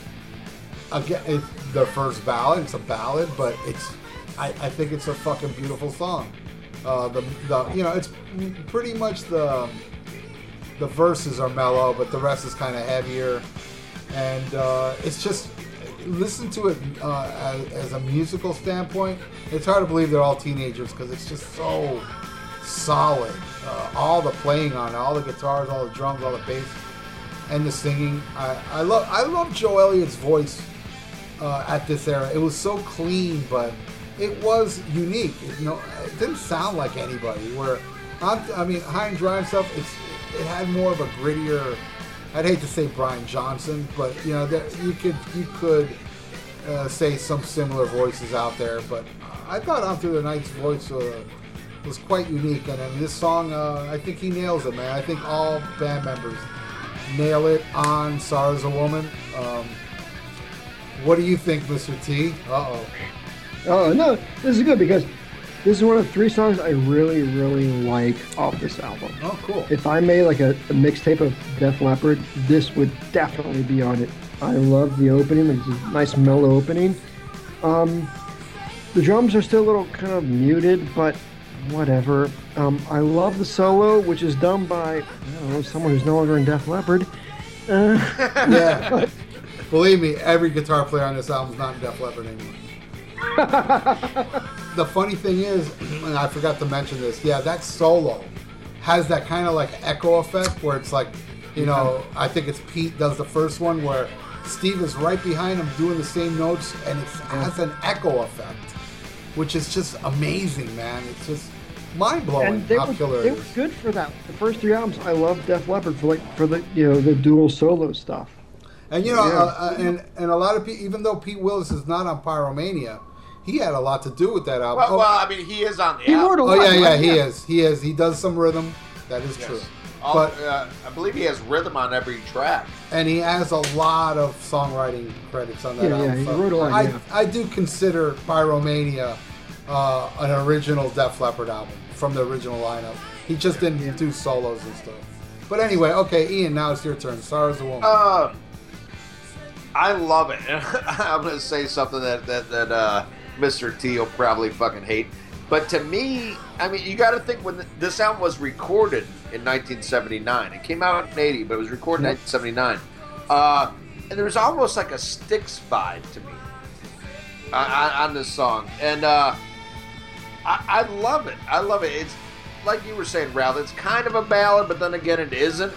again, it's the first ballad. It's a ballad, but it's I, I think it's a fucking beautiful song. Uh, the the you know it's pretty much the the verses are mellow, but the rest is kind of heavier, and uh, it's just listen to it uh, as, as a musical standpoint. It's hard to believe they're all teenagers because it's just so solid. Uh, all the playing on it, all the guitars, all the drums, all the bass, and the singing. I, I love I love Joe Elliott's voice uh, at this era. It was so clean, but it was unique. It, you know, it didn't sound like anybody. Where I'm, I mean, High and Dry and stuff, it's it had more of a grittier. I'd hate to say Brian Johnson, but you know, there, you could you could uh, say some similar voices out there. But I thought On Through the Night's voice uh, was quite unique, and this song, uh, I think he nails it, man. I think all band members nail it on "Sorrow's a Woman." Um, what do you think, Mr. T? Uh oh. Oh no, this is good because this is one of three songs I really, really like off this album. Oh, cool. If I made like a, a mixtape of Def Leppard, this would definitely be on it. I love the opening; it's a nice mellow opening. Um, the drums are still a little kind of muted, but whatever. Um, I love the solo, which is done by I don't know someone who's no longer in Def Leppard. Uh, Yeah. Believe me, every guitar player on this album is not in Def Leppard anymore. the funny thing is, and I forgot to mention this, yeah, that solo has that kind of like echo effect where it's like, you know, I think it's Pete does the first one where Steve is right behind him doing the same notes, and it has an echo effect, which is just amazing, man. It's just mind blowing and they how were, killer they it were good for that. The first three albums, I love Def Leppard for like for the you know the dual solo stuff. And you know, Yeah. uh, uh, and and a lot of people, even though Pete Willis is not on Pyromania, he had a lot to do with that album. Well, oh, well, I mean, he is on the He album. wrote a oh, yeah, yeah, right? he is. He is. He does some rhythm. That is Yes. true. All- But uh, I believe he has rhythm on every track. and he has a lot of songwriting credits on that Yeah, yeah, album. he so wrote a lot, I, yeah. I do consider Pyromania uh, an original Def Leppard album from the original lineup. He just didn't Yeah. do solos and stuff. But anyway, okay, Ian, now it's your turn. Sorry as a woman. Uh, I love it. I'm going to say something that that, that uh, Mr. T will probably fucking hate. But to me, I mean, you got to think when this album was recorded in 1979. It came out in 80, but it was recorded in 1979. Uh, and there was almost like a Styx vibe to me uh, on, on this song, and uh, I, I love it. I love it. It's like you were saying, Ralph. It's kind of a ballad, but then again, it isn't.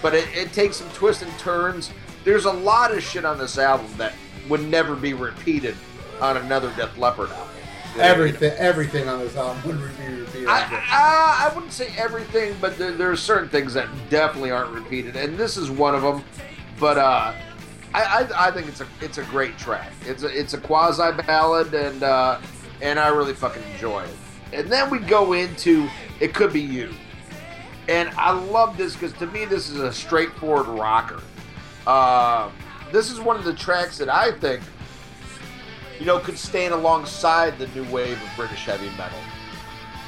But it, it takes some twists and turns. There's a lot of shit on this album that would never be repeated on another Def Leppard album. You know, everything, everything on this album would be repeated. I, I, I wouldn't say everything, but there, there are certain things that definitely aren't repeated, and this is one of them. But uh, I, I, I think it's a it's a great track. It's a it's a quasi ballad, and uh, and I really fucking enjoy it. And then we go into it could be you, and I love this because to me this is a straightforward rocker. Uh, this is one of the tracks that I think you know could stand alongside the new wave of British heavy metal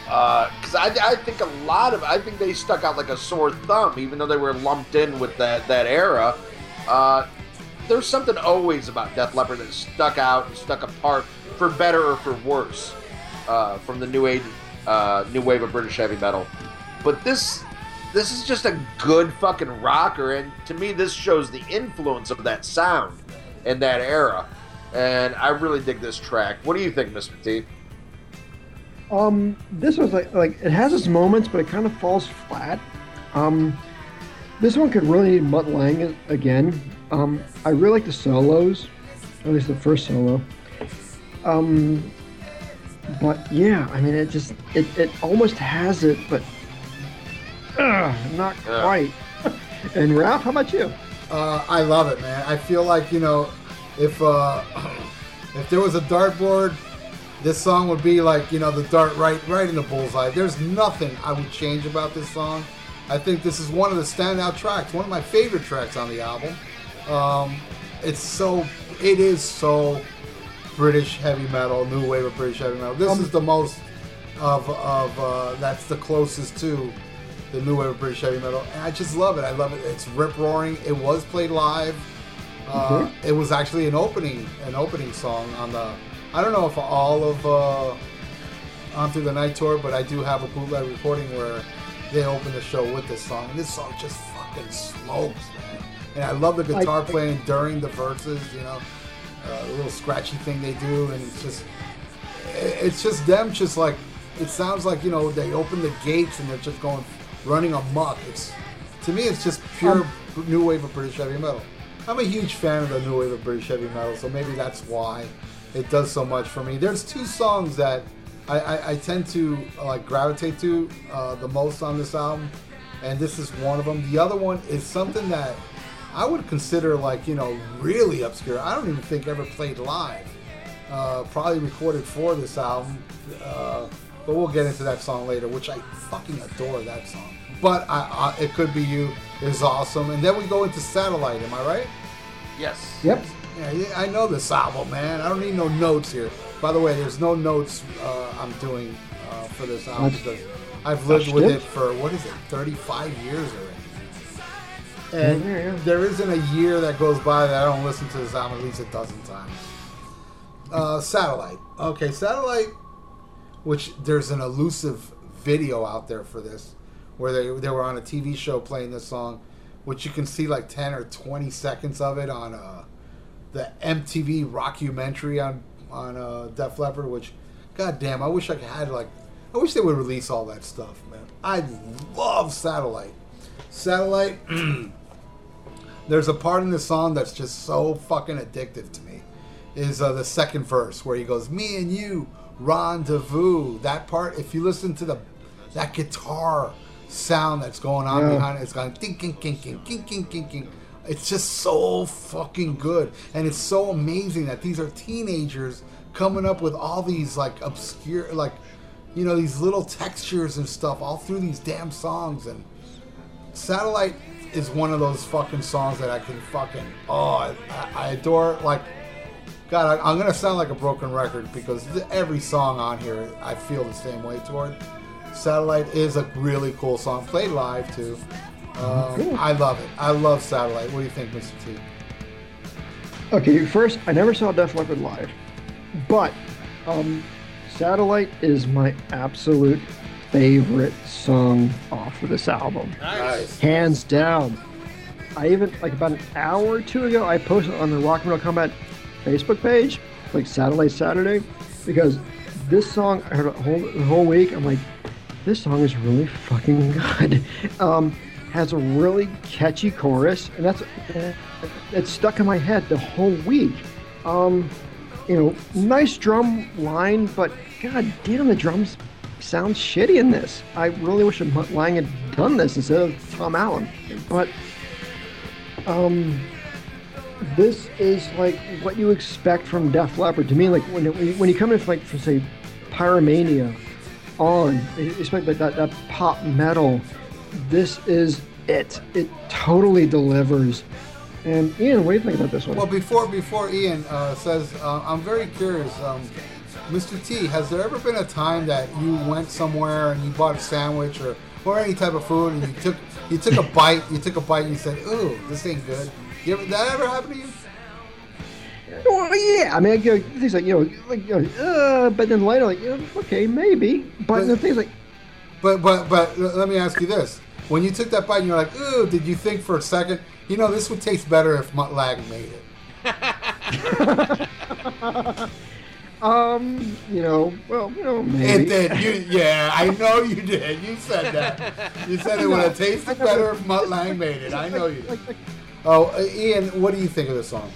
because I, I think a lot of I think they stuck out like a sore thumb, even though they were lumped in with that that era. Uh, there's something always about Def Leppard that stuck out and stuck apart for better or for worse uh, from the new age, uh, new wave of British heavy metal. But this this is just a good fucking rocker, and to me, this shows the influence of that sound and that era. And I really dig this track. What do you think, Mr. T? Um, this was like like it has its moments, but it kind of falls flat. Um, this one could really need Mutt Lange again. Um, I really like the solos, at least the first solo. Um, but yeah, I mean, it just it, it almost has it, but uh, not Yeah. quite. and Ralph, how about you? Uh, I love it, man. I feel like you know, if uh, if there was a dartboard, this song would be like you know the dart right right in the bullseye. There's nothing I would change about this song. I think this is one of the standout tracks, one of my favorite tracks on the album. Um, it's so, it is so British heavy metal, new wave of British heavy metal. This Um, is the most of of uh, that's the closest to the new wave of British heavy metal, and I just love it. I love it. It's rip roaring. It was played live. Uh, It was actually an opening an opening song on the. I don't know if all of uh, on through the night tour, but I do have a bootleg recording where they open the show with this song. And this song just fucking smokes, man. And I love the guitar I- playing during the verses. You know, uh, little scratchy thing they do, and it's just it's just them just like it sounds like you know they open the gates and they're just going running amok it's to me it's just pure new wave of british heavy metal i'm a huge fan of the new wave of british heavy metal so maybe that's why it does so much for me there's two songs that i, I, I tend to like gravitate to uh, the most on this album and this is one of them the other one is something that i would consider like you know really obscure i don't even think ever played live uh, probably recorded for this album. Uh, but we'll get into that song later, which I fucking adore that song. But I, I, it could be you is awesome, and then we go into Satellite. Am I right? Yes. Yep. Yeah, yeah, I know this album, man. I don't need no notes here. By the way, there's no notes uh, I'm doing uh, for this album That's- because I've lived with it for what is it, 35 years already. And Yeah, yeah. there isn't a year that goes by that I don't listen to this album at least a dozen times. Uh, Satellite. Okay, Satellite, which there's an elusive video out there for this, where they they were on a TV show playing this song, which you can see like 10 or 20 seconds of it on uh, the MTV rockumentary on on uh, Def Leppard. Which, goddamn, I wish I had like I wish they would release all that stuff, man. I love Satellite. Satellite. there's a part in the song that's just so fucking addictive to me. Is uh, the second verse where he goes, "Me and you rendezvous." That part, if you listen to the that guitar sound that's going on Yeah. behind it, it's going ding, ding, ding, ding, ding, ding, ding, ding. It's just so fucking good, and it's so amazing that these are teenagers coming up with all these like obscure, like you know, these little textures and stuff all through these damn songs. And Satellite is one of those fucking songs that I can fucking oh, I, I adore. Like, God, I, I'm gonna sound like a broken record because every song on here I feel the same way toward. Satellite is a really cool song, played live too. Um, I love it. I love Satellite. What do you think, Mr. T? Okay, first, I never saw Def Leppard live, but um, Satellite is my absolute favorite song off of this album. Nice. Hands down. I even, like about an hour or two ago, I posted on the Rock and Roll Combat Facebook page, like Satellite Saturday, because this song, I heard it whole, the whole week, I'm like, this song is really fucking good. Um, has a really catchy chorus, and that's it's stuck in my head the whole week. Um, you know, nice drum line, but god damn, the drums sound shitty in this. I really wish Lange had done this instead of Tom Allom. But um, this is like what you expect from Def Leppard to me. Like when when you come in like from say Pyromania on, expect that, that pop metal. This is it. It totally delivers. And Ian, what do you think about this one? Well, before before Ian uh, says, uh, I'm very curious, um, Mr. T. Has there ever been a time that you went somewhere and you bought a sandwich or, or any type of food and you took you took a bite, you took a bite and you said, "Ooh, this ain't good." You ever, that ever happen to you? Well, yeah, I mean, you know, things like you know, like you know, uh, but then later, like, you know, okay, maybe, but the things like, But but but let me ask you this: When you took that bite and you're like, "Ooh," did you think for a second, you know, this would taste better if Mutt Lange made it? um, you know, well, you know, maybe. It did. You, yeah, I know you did. You said that. You said it would have tasted better if Mutt Lange made it. I know you did. Oh, uh, Ian, what do you think of this song?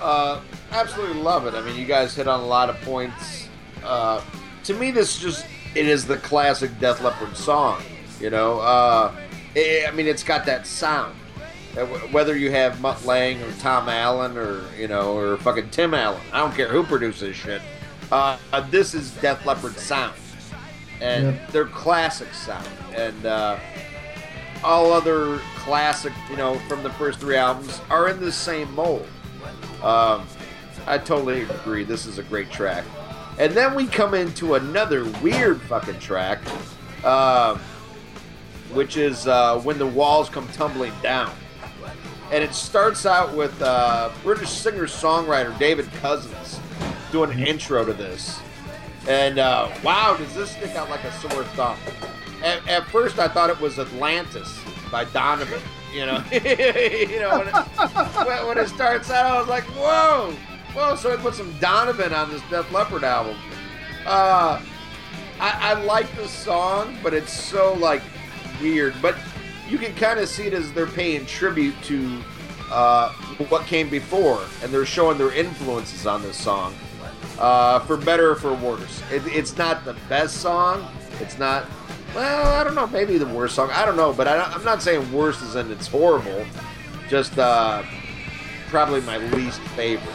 Uh, absolutely love it. I mean, you guys hit on a lot of points. Uh, to me, this just it is the classic Def Leppard song. You know, uh, i I mean, it's got that sound. Uh, Whether you have Mutt Lange or Tom Allom or you know or fucking Tim Allen, I don't care who produces shit. Uh, uh, this is Def Leppard sound, and Yeah. their classic sound, and uh, all other classic, you know, from the first three albums are in the same mold. Um, I totally agree. This is a great track. And then we come into another weird fucking track, uh, which is uh, when the walls come tumbling down. And it starts out with uh, British singer songwriter David Cousins doing an intro to this. And uh, wow, does this stick out like a sore thumb? At, at first, I thought it was Atlantis by Donovan. You know, you know when it, when, it starts out, I was like, whoa, whoa! So I put some Donovan on this Def Leppard album. Uh, I, I like the song, but it's so like weird. But you can kind of see it as they're paying tribute to uh, what came before, and they're showing their influences on this song. Uh, for better or for worse, it, it's not the best song. It's not. Well, I don't know. Maybe the worst song. I don't know, but I, I'm not saying worst as in it's horrible. Just uh, probably my least favorite.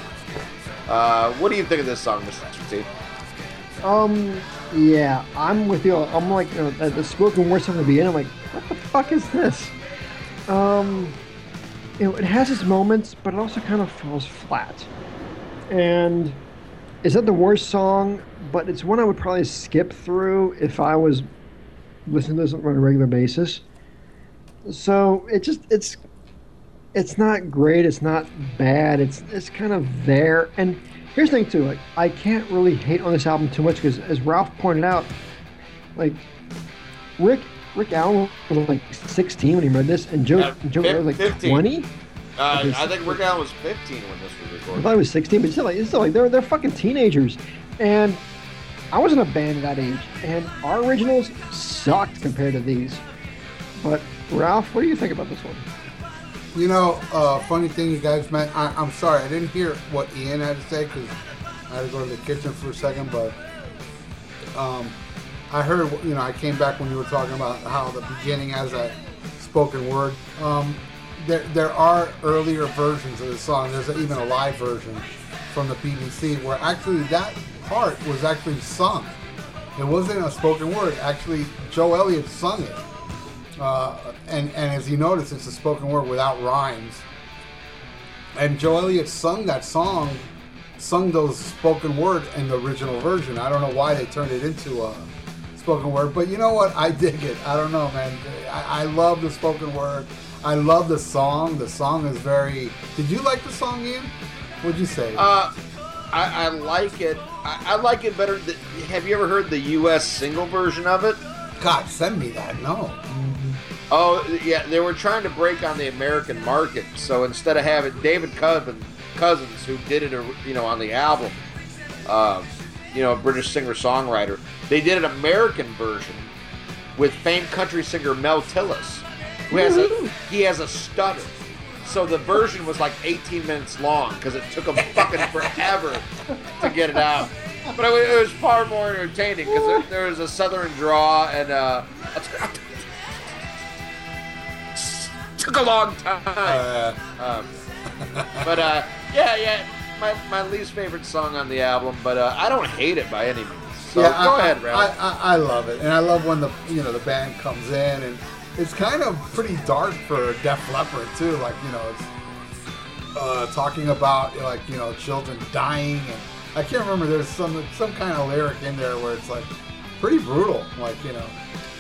Uh, what do you think of this song, Mr. T? um, yeah, I'm with you. I'm like, know, the, spoken word stuff at the beginning. I'm like, what the fuck is this? Um, you know, it has its moments, but it also kind of falls flat. And it's not the worst song, but it's one I would probably skip through if I was listening to this on a regular basis. So it just it's it's not great. It's not bad. It's it's kind of there. And here's the thing too. Like I can't really hate on this album too much because, as Ralph pointed out, like Rick Rick Allen was like 16 when he read this, and Joe Uh, Joe was like 20. Uh, I think Rick Allen was 15 when this was I recorded. he was 16, but still, like, it's still like they're they're fucking teenagers, and I was in a band at that age, and our originals sucked compared to these. But Ralph, what do you think about this one? You know, uh, funny thing you guys meant. I, I'm sorry, I didn't hear what Ian had to say because I had to go to the kitchen for a second. But um, I heard, you know, I came back when you were talking about how the beginning has that spoken word. Um, there, there are earlier versions of the song. There's even a live version from the BBC where actually that part was actually sung. It wasn't a spoken word. Actually, Joe Elliott sung it. Uh, and, and as you notice, it's a spoken word without rhymes. And Joe Elliott sung that song, sung those spoken word in the original version. I don't know why they turned it into a spoken word, but you know what? I dig it. I don't know, man. I, I love the spoken word. I love the song. The song is very. Did you like the song, Ian? What'd you say? Uh, I, I like it. I, I like it better. Th- have you ever heard the U.S. single version of it? God, send me that. No. Oh yeah, they were trying to break on the American market. So instead of having David Cousins, Cousins who did it, you know, on the album, uh, you know, a British singer-songwriter, they did an American version with famed country singer Mel Tillis, who has a he has a stutter. So the version was like 18 minutes long because it took them fucking forever to get it out. But it was, it was far more entertaining because there, there was a southern draw and uh, took a long time. Uh, Um, but uh, yeah, yeah, my, my least favorite song on the album, but uh, I don't hate it by any means. So yeah, go I, ahead, I, Ralph. I, I love it, and I love when the you know the band comes in, and it's kind of pretty dark for Def Leppard too. Like you know, it's uh, talking about like you know children dying, and I can't remember. There's some some kind of lyric in there where it's like pretty brutal, like you know.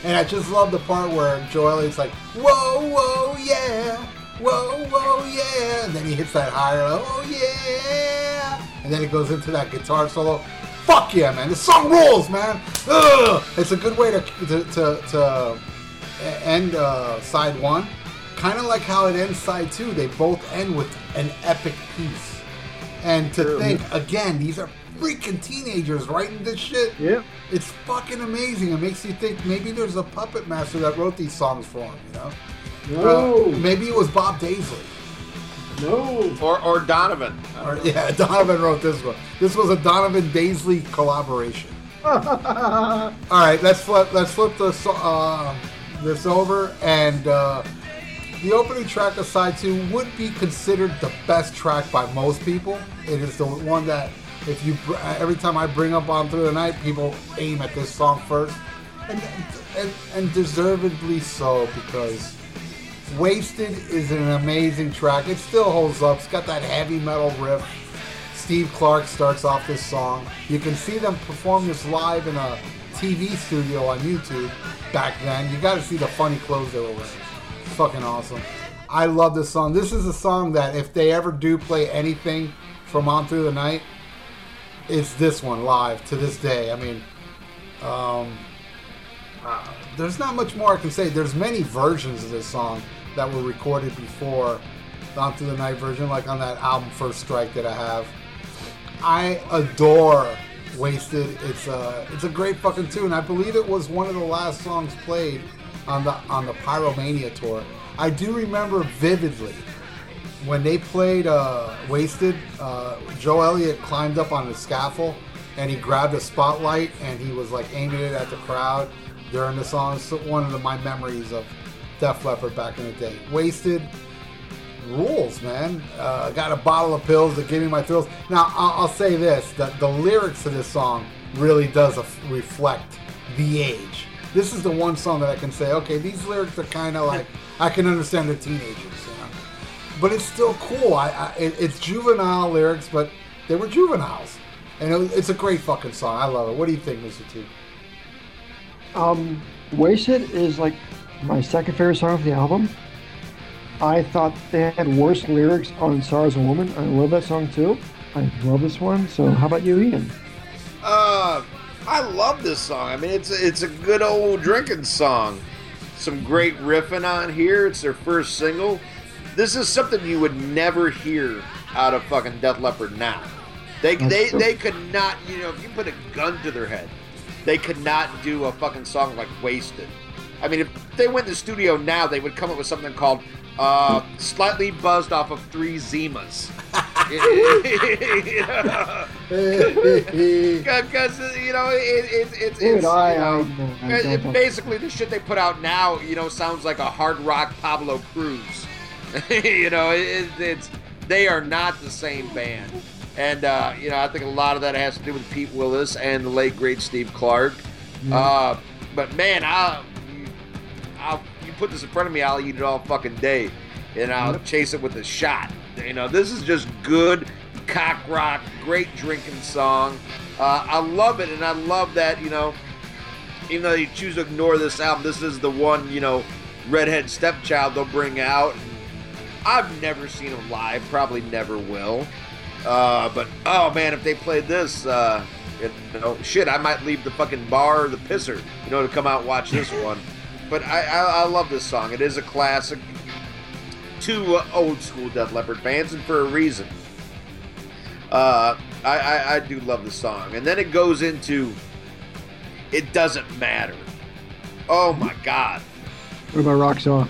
And I just love the part where Joe Elliott's like, "Whoa, whoa, yeah, whoa, whoa, yeah," and then he hits that higher, "Oh yeah," and then it goes into that guitar solo. Fuck yeah, man! This song rules, man. Ugh! It's a good way to to to, to end uh, side one. Kind of like how it ends side two. They both end with an epic piece. And to think again, these are freaking teenagers writing this shit. Yeah. It's fucking amazing. It makes you think maybe there's a puppet master that wrote these songs for him. You know? No. Uh, maybe it was Bob Daisley. No. or, or Donovan. Or, yeah, Donovan wrote this one. This was a Donovan Daisley collaboration. All right, let's flip. Let's flip this uh, this over, and uh, the opening track of side two would be considered the best track by most people. It is the one that, if you every time I bring up on through the night, people aim at this song first, and and, and deservedly so because Wasted is an amazing track. It still holds up. It's got that heavy metal riff. Steve Clark starts off this song. You can see them perform this live in a TV studio on YouTube back then. You got to see the funny clothes they were wearing. It's fucking awesome. I love this song. This is a song that if they ever do play anything from On Through the Night, it's this one live to this day. I mean, um, uh, there's not much more I can say. There's many versions of this song that were recorded before On Through the Night version, like on that album First Strike that I have. I adore Wasted. It's a it's a great fucking tune. I believe it was one of the last songs played on the on the Pyromania tour. I do remember vividly when they played uh, Wasted. Uh, Joe Elliott climbed up on the scaffold and he grabbed a spotlight and he was like aiming it at the crowd during the song. It's one of the, my memories of Def Leppard back in the day. Wasted rules, man. Uh, got a bottle of pills that gave me my thrills. Now, I'll, I'll say this: that the lyrics to this song really does af- reflect the age. This is the one song that I can say, okay, these lyrics are kind of like I can understand the teenagers, you know. But it's still cool. I, I it, it's juvenile lyrics, but they were juveniles, and it, it's a great fucking song. I love it. What do you think, Mr. T? Um, Wasted is like my second favorite song of the album. I thought they had worse lyrics on as a Woman. I love that song too. I love this one. So how about you, Ian? Uh, I love this song. I mean, it's it's a good old drinking song. Some great riffing on here. It's their first single. This is something you would never hear out of fucking Def Leppard now. They That's they, true. they could not, you know, if you put a gun to their head, they could not do a fucking song like Wasted. I mean, if they went to the studio now, they would come up with something called uh, Slightly Buzzed Off of Three Zimas. Because, you know, it, it, it's, Dude, it's, I- you know, I- I it- don't it basically the shit they put out now, you know, sounds like a hard rock Pablo Cruise. you know, it, it, it's they are not the same band, and uh, you know, I think a lot of that has to do with Pete Willis and the late great Steve Clark. Uh, but man, I, I'll put this in front of me, I'll eat it all fucking day, and I'll chase it with a shot. You know, this is just good cock rock, great drinking song. Uh, I love it, and I love that you know even though you choose to ignore this album, this is the one, you know, redhead stepchild they'll bring out. I've never seen them live, probably never will. Uh, but oh man, if they played this, uh, it, you know, shit, I might leave the fucking bar or the pisser, you know, to come out and watch this one. But I, I, I love this song. It is a classic. Two uh, old school Def Leppard fans, and for a reason. Uh, I, I, I do love the song, and then it goes into it doesn't matter. Oh my god. What about Rocks Off?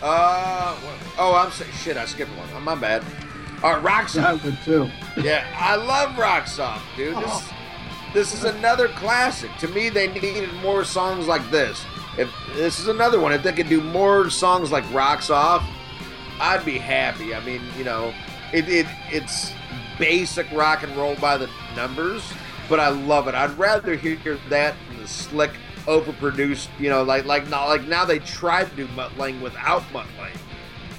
Uh, oh, I'm saying shit. I skipped one. Oh, my bad. All right, Rocks Off. That one too. Yeah, I love Rocks Off, dude. This, this is another classic. To me, they needed more songs like this. If this is another one, if they could do more songs like Rocks Off, I'd be happy. I mean, you know, it, it it's basic rock and roll by the numbers, but I love it. I'd rather hear that than the slick, overproduced, you know, like like now like now they tried to do Mutt Lange without Mutt Lange,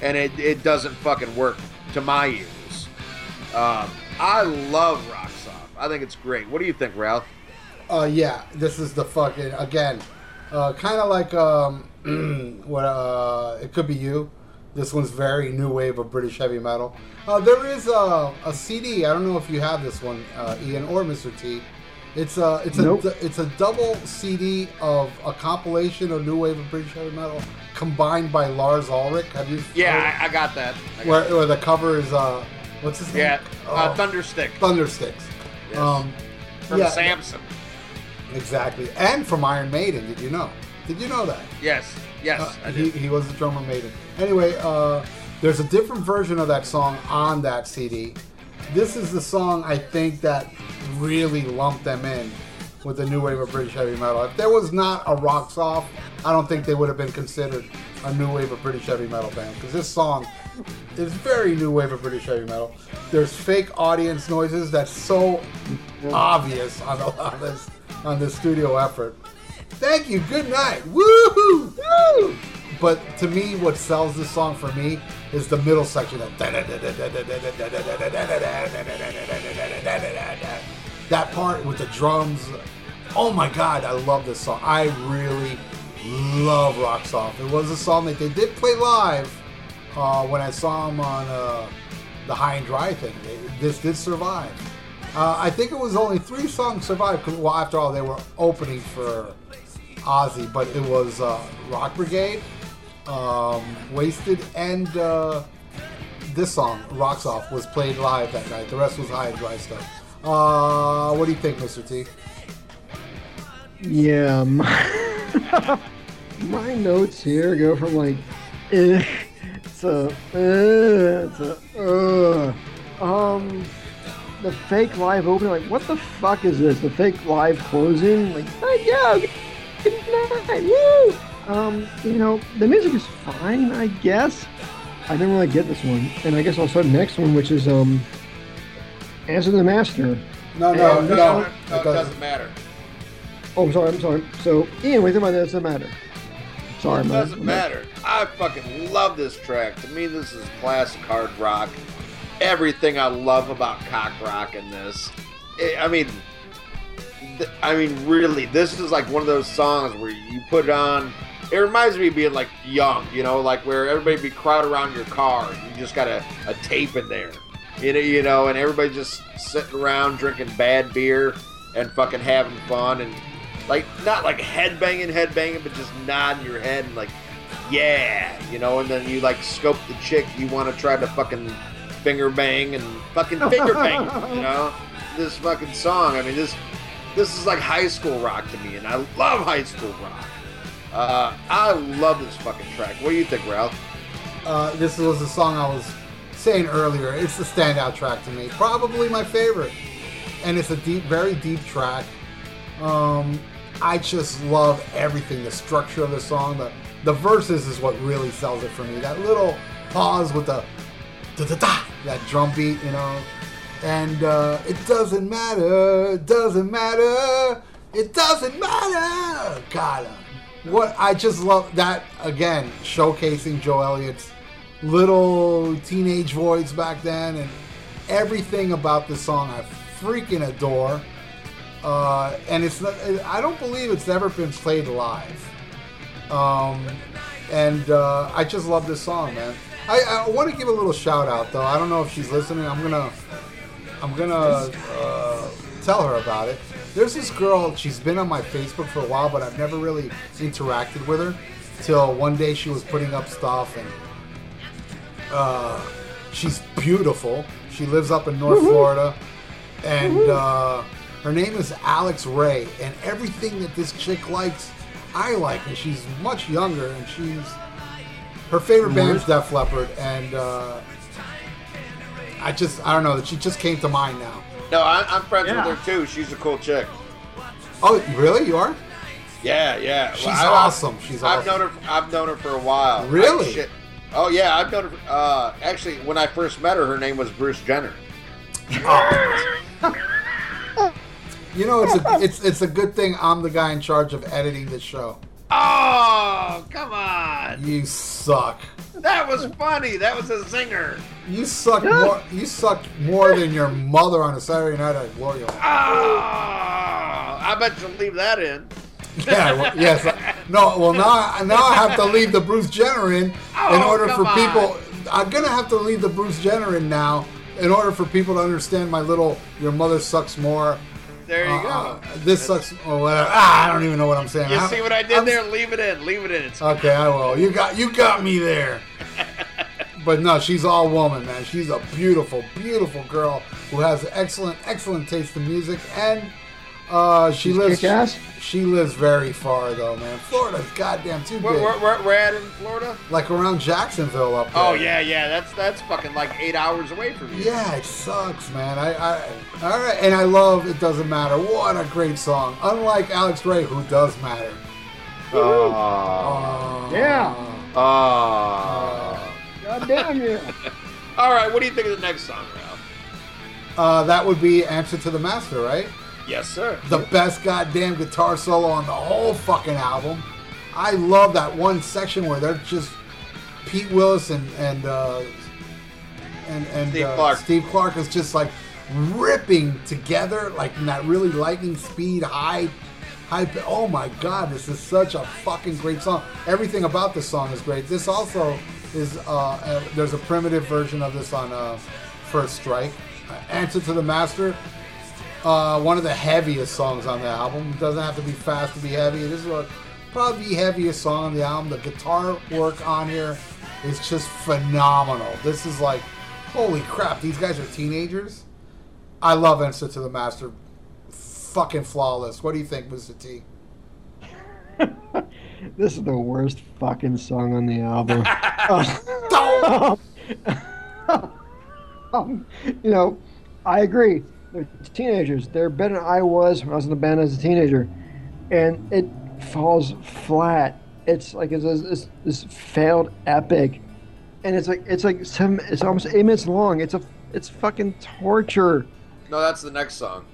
and it, it doesn't fucking work to my ears. Um, I love Rocks Off. I think it's great. What do you think, Ralph? Uh, yeah, this is the fucking again, uh, kind of like um, what uh, it could be you. This one's very new wave of British heavy metal. Uh, there is a, a CD. I don't know if you have this one, uh, Ian or Mr. T. It's a it's a Nope. it's a double CD of a compilation of new wave of British heavy metal combined by Lars Ulrich. Have you? Yeah, I, I got that. I got where, that. where the cover is uh, what's his name? Yeah, uh, Oh, Thunderstick Thundersticks. Yes. Um, from yeah, Samson. Exactly, and from Iron Maiden. Did you know? Did you know that? Yes, yes, Uh, I he, did. he was the drummer Maiden. Anyway, uh, there's a different version of that song on that CD. This is the song I think that really lumped them in with the new wave of British heavy metal. If there was not a Rocks Off, I don't think they would have been considered a new wave of British heavy metal band because this song is very new wave of British heavy metal. There's fake audience noises that's so obvious on, the, on this on this studio effort. Thank you. Good night. Woo! Woo! But to me, what sells this song for me is the middle section. That part with the drums. Oh my god, I love this song. I really love Rocks Off. It was a song that they did play live uh, when I saw them on uh, the High and Dry thing. They, this did survive. Uh, I think it was only three songs survived. well, after all, they were opening for Ozzy, but it was uh, Rock Brigade, um, Wasted, and uh, this song, Rocks Off, was played live that night. The rest was High and Dry stuff. Uh, what do you think, Mr. T? Yeah, my, my notes here go from like, eh, to, eh, to, uh, um, the fake live opening, like, what the fuck is this? The fake live closing, like, yo, good night, woo! Um, you know, the music is fine, I guess. I didn't really get this one, and I guess I'll start the next one, which is, um, Answer the Master. No, No, no, no, it doesn't matter. Oh, I'm sorry, I'm sorry. So, Ian, what do you think about that? Doesn't matter. Sorry, It man. doesn't matter. I fucking love this track. To me, this is classic hard rock. Everything I love about cock rock in this. I- I mean, th- I mean, really, this is like one of those songs where you put it on. It reminds me of being like young, you know, like where everybody be crowded around your car. You just got a, a tape in there, you know, you know, and everybody just sitting around drinking bad beer and fucking having fun and like not like head banging, head banging, but just nodding your head and like, yeah, you know, and then you like scope the chick you want to try to fucking finger bang and fucking finger bang, you know, this fucking song. I mean, this this is like high school rock to me, and I love high school rock. Uh, I love this fucking track. What do you think, Ralph? Uh, this was a song I was saying earlier. It's the standout track to me. Probably my favorite. And it's a deep, very deep track. Um, I just love everything. The structure of the song, the the verses is what really sells it for me. That little pause with the da da da, that drum beat, you know. And uh, it doesn't matter, it doesn't matter, it doesn't matter. God, uh, what I just love that again, showcasing Joe Elliott's little teenage voice back then, and everything about this song I freaking adore. Uh, and it's not, I don't believe it's ever been played live. Um, and uh, I just love this song, man. I, I want to give a little shout out though. I don't know if she's listening. I'm gonna I'm gonna uh, tell her about it. There's this girl. She's been on my Facebook for a while, but I've never really interacted with her. Till one day she was putting up stuff, and uh, she's beautiful. She lives up in North Florida, and uh, her name is Alex Ray. And everything that this chick likes, I like. And she's much younger, and she's her favorite band's Def Leppard, and uh, I just I don't know that she just came to mind now. No, I, I'm friends Yeah. with her too. She's a cool chick. Oh, really? You are? Yeah, yeah. She's I- I- awesome. She's I've awesome. known her. I've known her for a while. Really? I- shit. Oh yeah, I've known her. Uh, actually, when I first met her, her name was Bruce Jenner. You know, it's a it's it's a good thing I'm the guy in charge of editing the show. Oh, come on! You suck. That was funny. That was a zinger. You suck more. You suck more than your mother on a Saturday night at Gloria. Oh, I bet you'll leave that in. Yeah. Well, yes. No. Well, now now I have to leave the Bruce Jenner in in Oh, order for on. people. I'm gonna have to leave the Bruce Jenner in now in order for people to understand my little. Your mother sucks more. There you Uh, go. uh, this sucks. Or whatever. Ah, I don't even know what I'm saying. You I'm- see what I did I'm- there? Leave it in. Leave it in. It's Okay, I will. You got you got me there. But no, she's all woman, man. She's a beautiful, beautiful girl who has excellent, excellent taste in music, and uh, she She's lives. kick-ass? She lives very far though, man. Florida's goddamn too where, big. where, where, we're at in Florida. Like around Jacksonville up there. Oh yeah, yeah. That's that's fucking like eight hours away from you. Yeah, it sucks, man. I, I, all right, and I love "It Doesn't Matter." What a great song. Unlike Alex Ray, who does matter. Oh. Uh, Yeah. Oh. God damn you. All right. What do you think of the next song, Ralph? Uh, that would be "Answer to the Master," right? Yes, sir. the best goddamn guitar solo on the whole fucking album. I love that one section where they're just Pete Willis and and uh, and and Steve uh, Clark. Steve Clark is just like ripping together like in that really lightning speed high high oh my god this is such a fucking great song everything about this song is great this also is uh, uh there's a primitive version of this on uh first strike uh, answer to the master uh, one of the heaviest songs on the album. It doesn't have to be fast to be heavy. This is what probably the heaviest song on the album. The guitar work on here is just phenomenal. This is like, holy crap! These guys are teenagers. I love Answer to the Master. Fucking flawless. What do you think, Mr. T? This is the worst fucking song on the album. um, you know, I agree. Teenagers. They're better than I was when I was in the band as a teenager, and it falls flat. It's like it's this, this, this failed epic, and it's like it's like seven. It's almost eight minutes long. It's a it's fucking torture. No, that's the next song.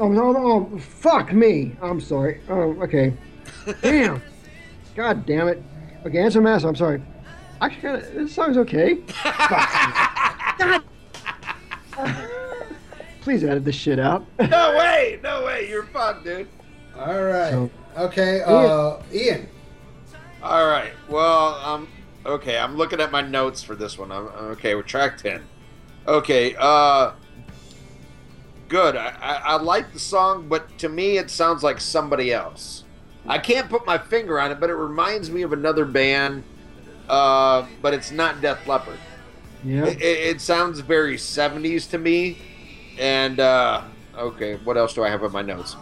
Oh no no! Fuck me! I'm sorry. Oh okay. Damn. God damn it. Okay, answer mass. I'm sorry. Actually, kinda, this song's okay. Fuck. God. Please edit this shit out. No way. No way. You're fucked, dude. All right. So- okay. Uh, Ian. All right. Well, um, okay. I'm looking at my notes for this one. I'm okay. We're track ten. Okay. Uh, good. I, I, I like the song, but to me, it sounds like somebody else. I can't put my finger on it, but it reminds me of another band. Uh, but it's not Def Leppard. Yeah. It, it, it sounds very 70s to me, and uh, Okay, what else do I have in my notes?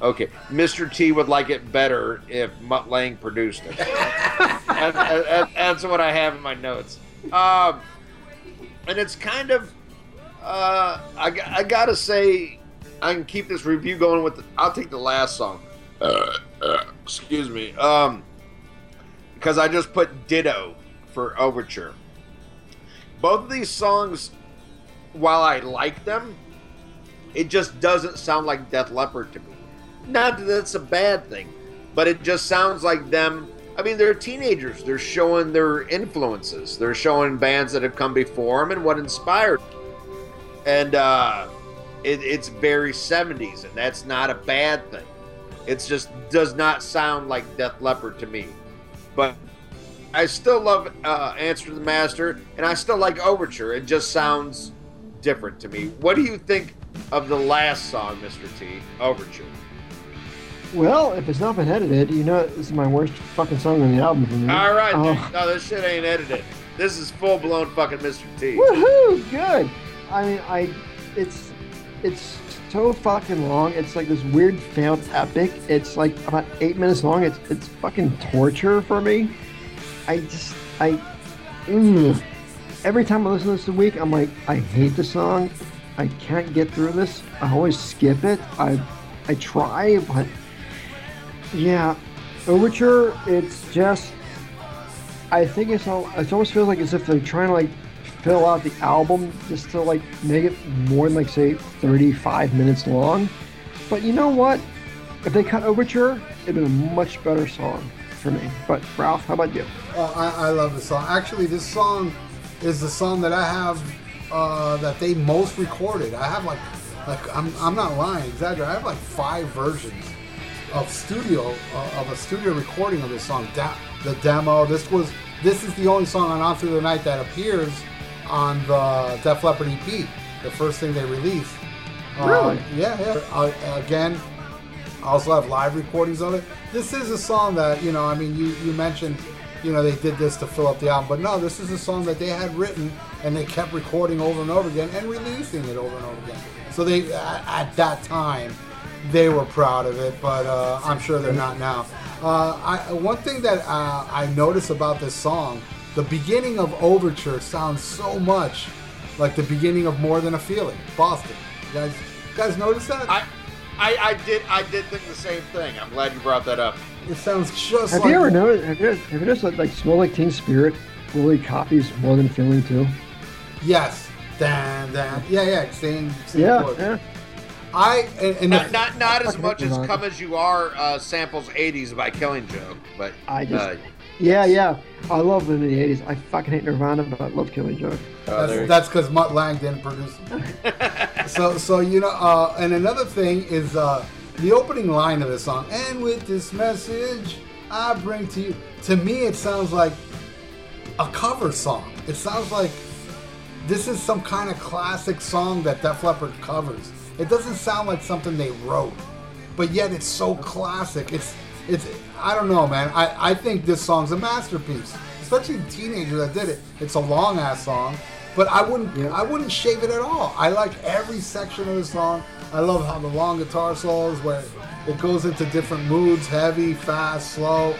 Okay, Mr. T would like it better if Mutt Lange produced it. that, that, that's what I have in my notes. Um, and it's kind of, uh, I, I gotta say, I can keep this review going with. The, I'll take the last song. Uh, uh, excuse me. Um, because I just put Ditto for Overture. Both of these songs, while I like them, it just doesn't sound like Def Leppard to me. Not that that's a bad thing, but it just sounds like them. I mean, they're teenagers. They're showing their influences. They're showing bands that have come before them and what inspired. And uh, it, it's very 70s, and that's not a bad thing. It just does not sound like Def Leppard to me. But I still love uh, Answer to the Master, and I still like Overture. It just sounds different to me. What do you think of the last song, Mr. T, Overture? Well, if it's not been edited, you know this is my worst fucking song on the album for me. All right, Oh. no, this shit ain't edited. This is full blown fucking Mr. T. Woohoo! Good. I mean, I, it's, it's so fucking long. It's like this weird failed epic. It's like about eight minutes long. It's it's fucking torture for me. I just I, mm. every time I listen to this a week, I'm like, I hate the song. I can't get through this. I always skip it. I, I try, but yeah, Overture. It's just I think it's all. It almost feels like as if they're trying to like fill out the album just to like make it more than like say 35 minutes long. But you know what? If they cut Overture, it'd been a much better song for me. But Ralph, how about you? Oh, I, I love this song. Actually, this song is the song that I have uh, that they most recorded. I have like, like I'm, I'm not lying, exaggerate. I have like five versions of studio uh, of a studio recording of this song. Da- the demo. This was this is the only song on On Through the Night that appears on the Def Leppard EP, the first thing they released. Uh, Really? yeah, yeah. Uh, again, I also have live recordings of it. This is a song that you know. I mean, you you mentioned, you know, they did this to fill up the album, but no, this is a song that they had written and they kept recording over and over again and releasing it over and over again. So they at, at that time they were proud of it, but uh, I'm sure they're not now. Uh, I, one thing that uh, I notice about this song, the beginning of Overture sounds so much like the beginning of More Than a Feeling, Boston. You guys, you guys notice that? I, I, I did, I did think the same thing. I'm glad you brought that up. it sounds just Have like. you ever noticed? Have you, have you noticed that like Smell Like Teen Spirit really copies more than Feeling too? Yes. Dan, dan. Yeah, yeah. Same, same Yeah, yeah. I and, and Not, the, not, not as much as Nirvana. "Come as You Are" uh, samples '80s by Killing Joke, but I just- uh, Yeah, yeah. I love them in the '80s. I fucking hate Nirvana, but I love Killing Joke. there- that's that's because Mutt Lange didn't produce it. so so you know, uh, and another thing is uh, the opening line of the song. And with this message, I bring to you. To me, it sounds like a cover song. It sounds like this is some kind of classic song that Def Leppard covers. It doesn't sound like something they wrote, but yet it's so classic. It's it's I don't know, man. I, I think this song's a masterpiece, especially the teenager that did it. It's a long ass song, but I wouldn't Yeah. I wouldn't shave it at all. I like every section of the song. I love how the long guitar solos where it goes into different moods, heavy, fast, slow.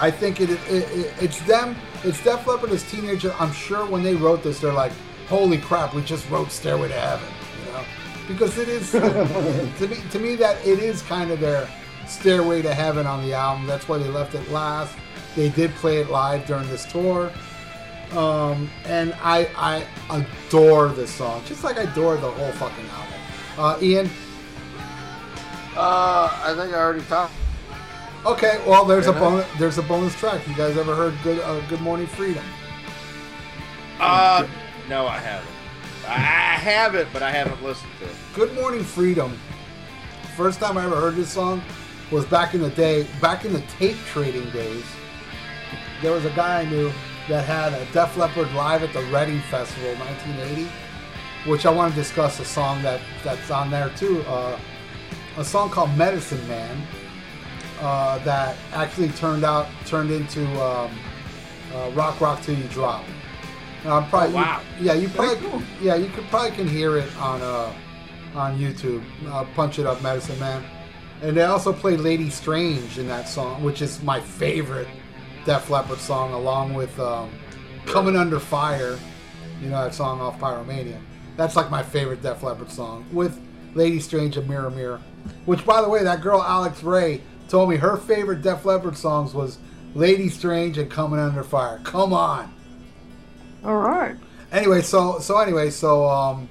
I think it, it, it it's them. It's Def Leppard as teenager. I'm sure when they wrote this, they're like, "Holy crap, we just wrote Stairway to Heaven," you know, because it is to me. To me, that it is kind of their Stairway to Heaven on the album. That's why they left it last. They did play it live during this tour, um, and I I adore this song, just like I adore the whole fucking album. Uh, Ian, uh, I think I already talked. okay, well there's a bonus there's a bonus track. You guys ever heard Good uh, Good Morning Freedom? Uh, no, I haven't. I have it, but I haven't listened to it. Good Morning Freedom. First time I ever heard this song was back in the day, back in the tape trading days. There was a guy I knew that had a Def Leppard live at the Reading Festival 1980, which I want to discuss a song that that's on there too. Uh, a song called Medicine Man uh, that actually turned out turned into um, uh, Rock Rock Till You Drop. I'm probably Oh, wow. you- yeah, you probably cool. yeah you could probably can hear it on uh on YouTube. Uh, Punch It Up, Medicine Man. And they also play Lady Strange in that song, which is my favorite Def Leppard song, along with um, Coming Under Fire. You know that song off Pyromania. That's like my favorite Def Leppard song, with Lady Strange and Mirror Mirror. Which, by the way, that girl Alex Ray told me her favorite Def Leppard songs was Lady Strange and Coming Under Fire. Come on. All right. Anyway, so so anyway, so um,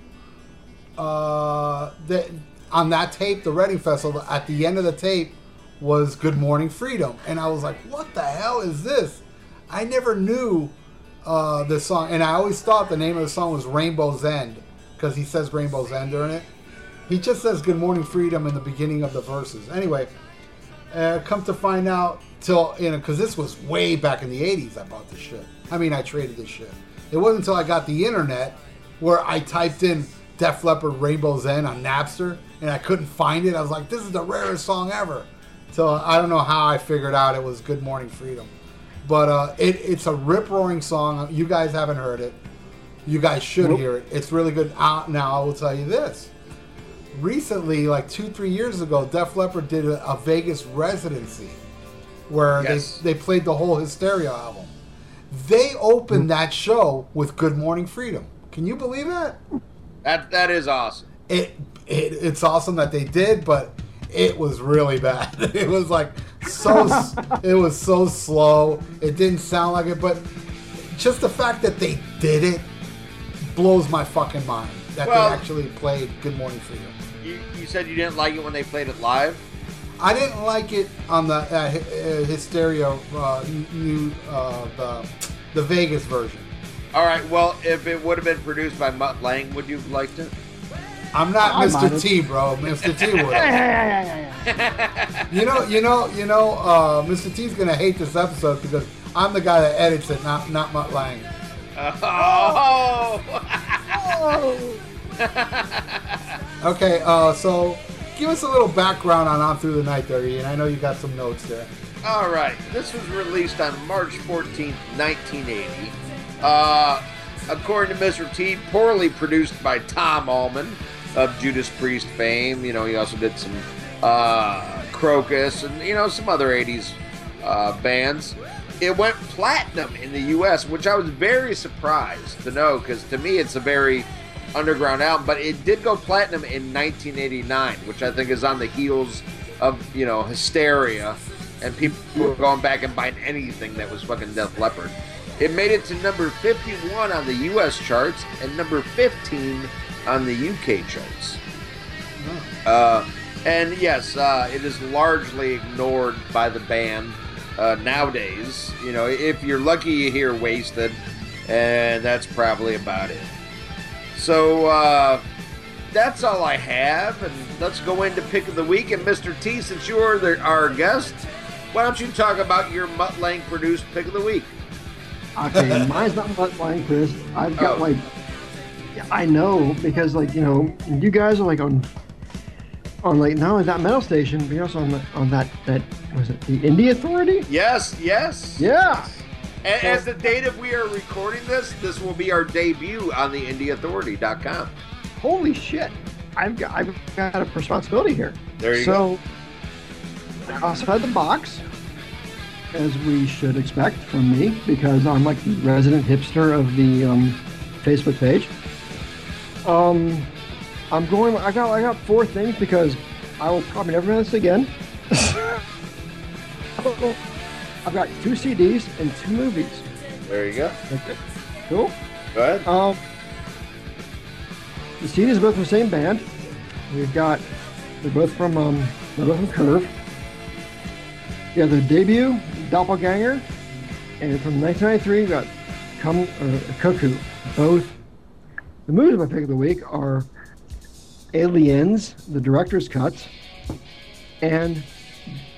uh, the, on that tape, the Reading Festival, at the end of the tape was "Good Morning Freedom," and I was like, "What the hell is this?" I never knew uh, this song, and I always thought the name of the song was "Rainbow's End" because he says "Rainbow's End" during it. He just says "Good Morning Freedom" in the beginning of the verses. Anyway, uh, come to find out, till you know, because this was way back in the '80s. I bought this shit. I mean, I traded this shit. It wasn't until I got the internet where I typed in Def Leppard Rainbow's End on Napster and I couldn't find it. I was like, this is the rarest song ever. So I don't know how I figured out it was Good Morning Freedom. But uh, it, it's a rip roaring song. You guys haven't heard it. You guys should Nope. hear it. It's really good. Uh, now, I will tell you this. Recently, like two, three years ago, Def Leppard did a, a Vegas residency where Yes. they, they played the whole Hysteria album. They opened that show with Good Morning Freedom. Can you believe that? That that is awesome. It, it it's awesome that they did, but it was really bad. It was like so it was so slow. It didn't sound like it, but just the fact that they did it blows my fucking mind. That Well- they actually played Good Morning Freedom. You, you said you didn't like it when they played it live. I didn't like it on the uh, Hy- uh, Hysteria uh, new uh, the the Vegas version. All right. Well, if it would have been produced by Mutt Lange, would you have liked it? I'm not I Mr. T, bro. Mr. T would. You know, you know, you know. Uh, Mr. T's gonna hate this episode because I'm the guy that edits it, not not Mutt Lange. Oh. Oh. Okay, uh, so give us a little background on On Through the Night, there, Ian. I know you got some notes there. All right. This was released on March 14th, 1980. Uh, according to Mr. T, poorly produced by Tom Allom of Judas Priest fame. You know, he also did some uh, Krokus and, you know, some other 80s uh, bands. It went platinum in the U.S., which I was very surprised to know because to me it's a very underground album, but it did go platinum in 1989, which I think is on the heels of, you know, Hysteria and people were going back and buying anything that was fucking Def Leppard. It made it to number 51 on the U.S. charts and number 15 on the UK charts. Uh, and yes, uh, it is largely ignored by the band uh, nowadays. You know, if you're lucky, you hear "Wasted," and that's probably about it. So uh, that's all I have, and let's go into pick of the week. And Mr. T, since you're the, our guest, why don't you talk about your Mutt Lange produced pick of the week? Okay, mine's not about flying Chris. I've got Oh. like, yeah, I know because like you know, you guys are like on, on like not only that metal station, but you're also on the, on that that was it the Indie Authority? Yes, yes. Yeah. And as the date of we are recording this, this will be our debut on the IndieAuthority.com. Holy shit! I've got I've got a responsibility here. There you go. so, outside the box, as we should expect from me, because I'm like the resident hipster of the um, Facebook page. Um, I'm going. I got. I got four things because I will probably never this again. I've got two CDs and two movies. There you go. Okay. Cool. Go ahead. Um, the CDs are both from the same band. We've got, they're both from, um, they're both from Curve. Yeah, their debut, Doppelganger, and from 1993, we got Come, or Cuckoo. Both. The movies of my pick of the week are Aliens, the director's cuts, and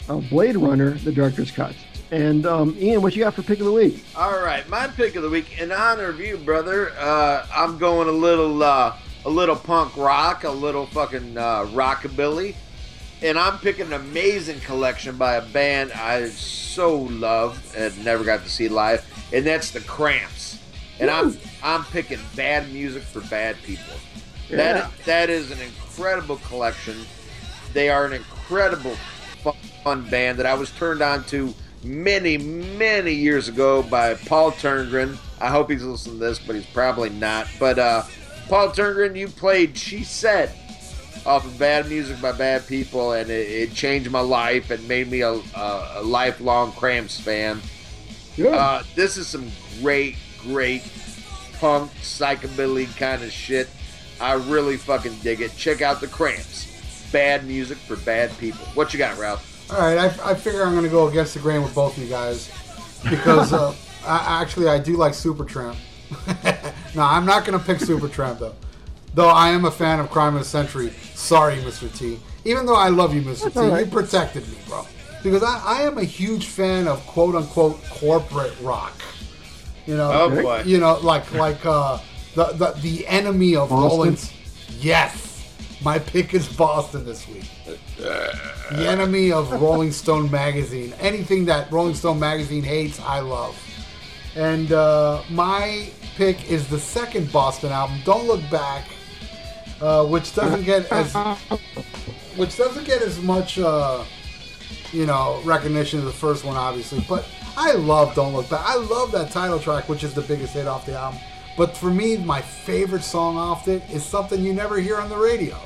uh, Blade Runner, the director's cuts. And um, Ian, what you got for pick of the week? All right, my pick of the week in honor of you, brother. Uh, I'm going a little, uh, a little punk rock, a little fucking uh, rockabilly, and I'm picking an amazing collection by a band I so love and never got to see live, and that's the Cramps. And I'm I'm picking bad music for bad people. Yeah. That that is an incredible collection. They are an incredible fu- fun band that I was turned on to many many years ago by Paul Turngren. I hope he's listening to this, but he's probably not. But uh, Paul Turngren, you played "She Said" off of Bad Music by Bad People, and it, it changed my life and made me a, a, a lifelong Cramps fan. Good. Uh, this is some great, great punk psychobilly kind of shit. I really fucking dig it. Check out the Cramps. Bad music for bad people. What you got, Ralph? All right, I, I figure I'm going to go against the grain with both of you guys because uh, I, actually I do like Supertramp. no, I'm not going to pick Supertramp though. Though I am a fan of Crime of the Century. Sorry, Mr. T. Even though I love you, Mr. T, all right. you protected me, bro. Because I, I am a huge fan of quote unquote corporate rock. You know, Oh, boy. you know, like like uh, the, the the enemy of Boston? Rolling. Yes, my pick is Boston this week the enemy of Rolling Stone magazine. Anything that Rolling Stone magazine hates, I love. And uh, my pick is the second Boston album, "Don't Look Back," uh, which doesn't get as which doesn't get as much uh, you know recognition as the first one, obviously. But I love "Don't Look Back." I love that title track, which is the biggest hit off the album. But for me, my favorite song off it is something you never hear on the radio.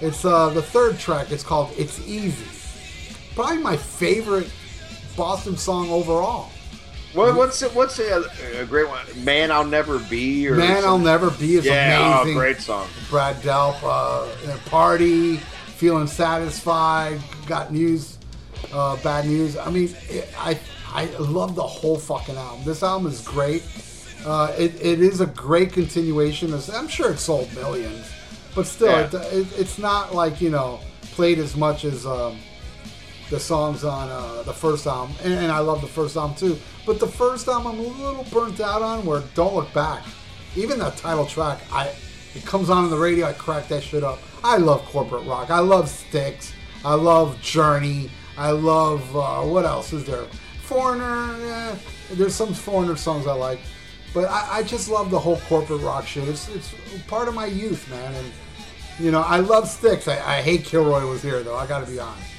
It's uh, the third track. It's called "It's Easy." Probably my favorite Boston song overall. What, what's it, what's a, a great one? Man, I'll never be. Or "Man, I'll? Never Be" is Yeah, amazing. oh, great song. Brad Delp, uh, in a party, feeling satisfied, got news, uh, bad news. I mean, it, I I love the whole fucking album. This album is great. Uh, it, it is a great continuation. Of, I'm sure it sold millions, but still, Yeah. it, it, it's not like you know played as much as um, the songs on uh, the first album. And, and I love the first album too. But the first album I'm a little burnt out on. Where Don't Look Back, even that title track, I it comes on in the radio. I crack that shit up. I love corporate rock. I love Styx. I love Journey. I love uh, what else is there? Foreigner. Eh, there's some Foreigner songs I like, but I, I just love the whole corporate rock shit. It's it's part of my youth, man. And you know, I love Styx. I, I hate Kilroy was here though. I got to be honest.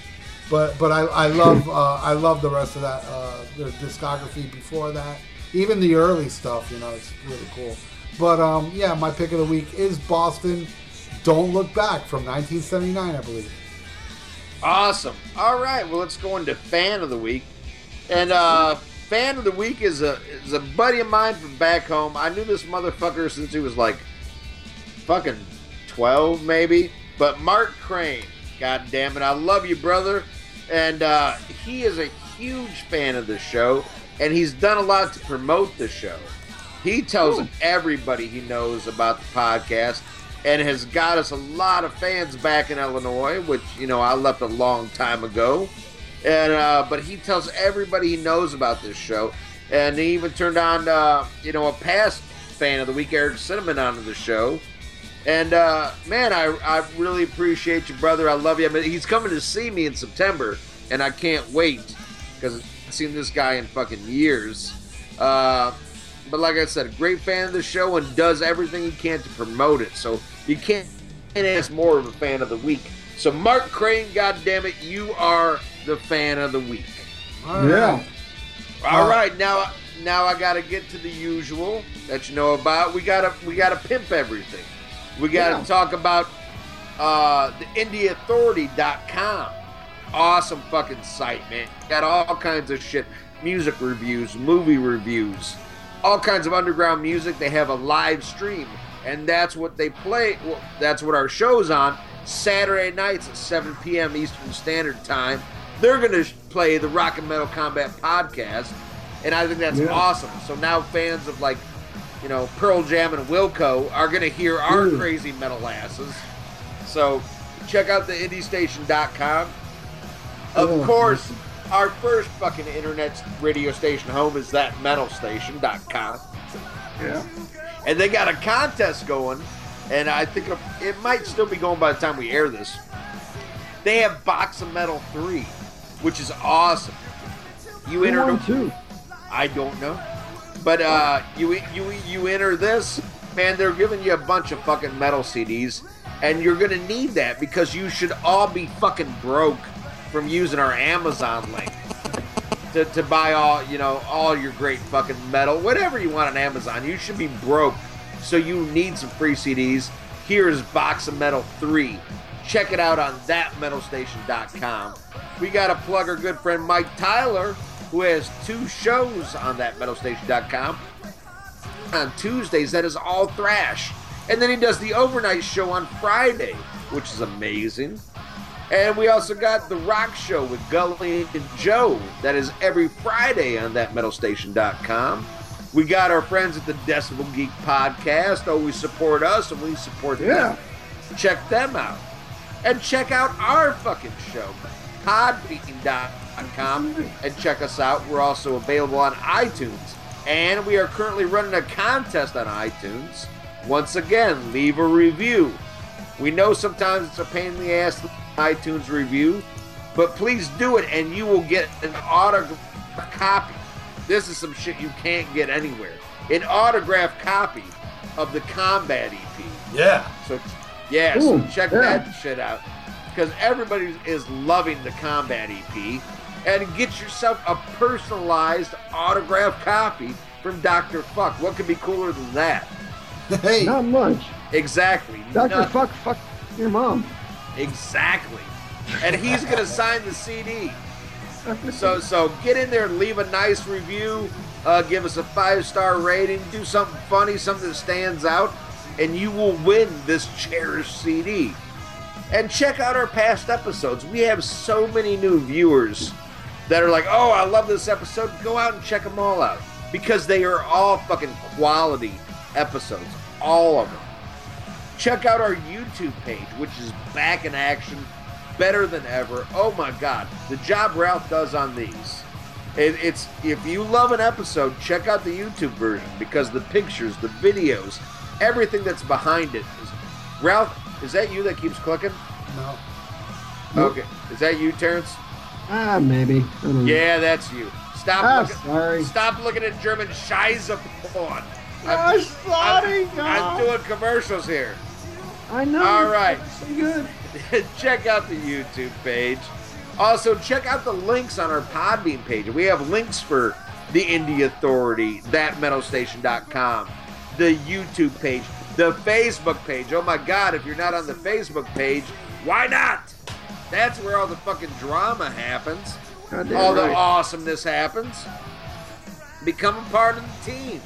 But but I, I love uh, I love the rest of that uh, their discography before that. Even the early stuff, you know, it's really cool. But um, yeah, my pick of the week is Boston. Don't look back from 1979, I believe. Awesome. All right. Well, let's go into fan of the week. And uh, fan of the week is a is a buddy of mine from back home. I knew this motherfucker since he was like fucking twelve, maybe. But Mark Crane, god damn it, I love you, brother. And uh, he is a huge fan of the show, and he's done a lot to promote the show. He tells everybody he knows about the podcast and has got us a lot of fans back in Illinois, which, you know, I left a long time ago. And uh, but he tells everybody he knows about this show, and he even turned on, uh, you know, a past fan of the week, Eric Cinnamon, onto the show. And uh, man, I, I really appreciate you, brother. I love you. I mean, he's coming to see me in September, and I can't wait because I've seen this guy in fucking years. Uh, but like I said, a great fan of the show and does everything he can to promote it. So you can't, can't ask more of a fan of the week. So Mark Crane, goddamn it, you are the fan of the week. All right. Yeah. All Uh, right, now now I got to get to the usual that you know about. We gotta we gotta pimp everything. We gotta Yeah. talk about uh, the IndieAuthority.com. Awesome fucking site, man. Got all kinds of shit, music reviews, movie reviews, all kinds of underground music. They have a live stream, and that's what they play. Well, that's what our show's on Saturday nights at 7 p.m. Eastern Standard Time. They're gonna sh- play the Rock and Metal Combat podcast, and I think that's Yeah. awesome. So now fans of like, you know, Pearl Jam and Wilco are gonna hear our Ooh. crazy metal asses. So check out the indiestation.com. Of Oh, course, our first fucking internet radio station home is that metalstation.com. Yeah. And they got a contest going, and I think it might still be going by the time we air this. They have Box of Metal 3, which is awesome. You Who enter won the two? I don't know. But uh, you you you enter this, man, they're giving you a bunch of fucking metal CDs, and you're gonna need that because you should all be fucking broke from using our Amazon link to, to buy all you know all your great fucking metal, whatever you want on Amazon. You should be broke, so you need some free CDs. Here's Box of Metal Three. Check it out on thatmetalstation.com. We got to plug our good friend Mike Tyler, who has two shows on thatmetalstation.com. On Tuesdays, that is all thrash. And then he does the overnight show on Friday, which is amazing. And we also got the rock show with Gully and Joe. That is every Friday on thatmetalstation.com. We got our friends at the Decibel Geek podcast. Always support us and we support Yeah. them. Check them out. And check out our fucking show, podbean.com, and check us out. We're also available on iTunes. And we are currently running a contest on iTunes. Once again, leave a review. We know sometimes it's a pain in the ass to iTunes review, but please do it and you will get an autograph copy. This is some shit you can't get anywhere. An autograph copy of the Combat EP. Yeah. So, yeah, so check yeah. that shit out because everybody is loving the Combat EP. And get yourself a personalized autographed copy from Dr. Fuck. What could be cooler than that? Hey, Not much. Exactly. Doctor Nothing. Fuck, fuck your mom. Exactly. And he's gonna sign the CD. So so get in there and leave a nice review. Uh, give us a five star rating. Do something funny, something that stands out, and you will win this cherished CD. And check out our past episodes. We have so many new viewers that are like, "Oh, I love this episode." Go out and check them all out because they are all fucking quality episodes, all of them check out our YouTube page, which is back in action, better than ever. Oh my God, the job Ralph does on these. It, it's if you love an episode, check out the YouTube version because the pictures, the videos, everything that's behind it is. Ralph, is that you that keeps clicking? no. Okay, is that you, Terrence? Ah, maybe. I know. Yeah, that's you. Stop Ah, looking. sorry. Stop looking at German Scheiße porn. Ah, I'm, sorry, I'm, I'm doing commercials here. I know. All right. So good. check out the YouTube page. Also, check out the links on our Podbean page. We have links for the Indie Authority, thatmetalstation.com, the YouTube page, the Facebook page. Oh my God, if you're not on the Facebook page, why not? That's where all the fucking drama happens. Goddamn all the awesomeness happens. Become a part of the team.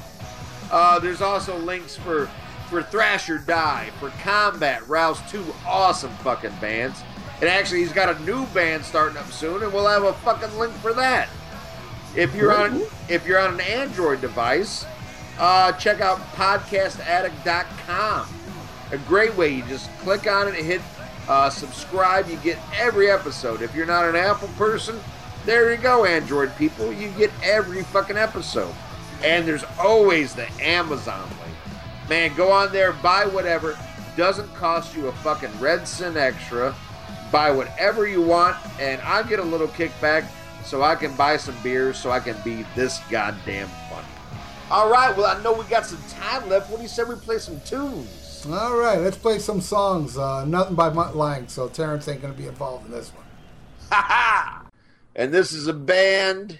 Uh, there's also links for for Thrasher Die, for Combat, Rouse, two awesome fucking bands. And actually, he's got a new band starting up soon, and we'll have a fucking link for that. If you're on if you're on an Android device, uh, check out podcastaddict.com. A great way. You just click on it and hit uh, subscribe. You get every episode. If you're not an Apple person, there you go, Android people. You get every fucking episode. And there's always the Amazon link. Man, go on there, buy whatever. Doesn't cost you a fucking red cent extra. Buy whatever you want, and I get a little kickback so I can buy some beers so I can be this goddamn funny. All right, well, I know we got some time left. What do you say we play some tunes? All right, let's play some songs. Uh, nothing by Mutt Lange, so Terrence ain't going to be involved in this one. Ha ha! And this is a band,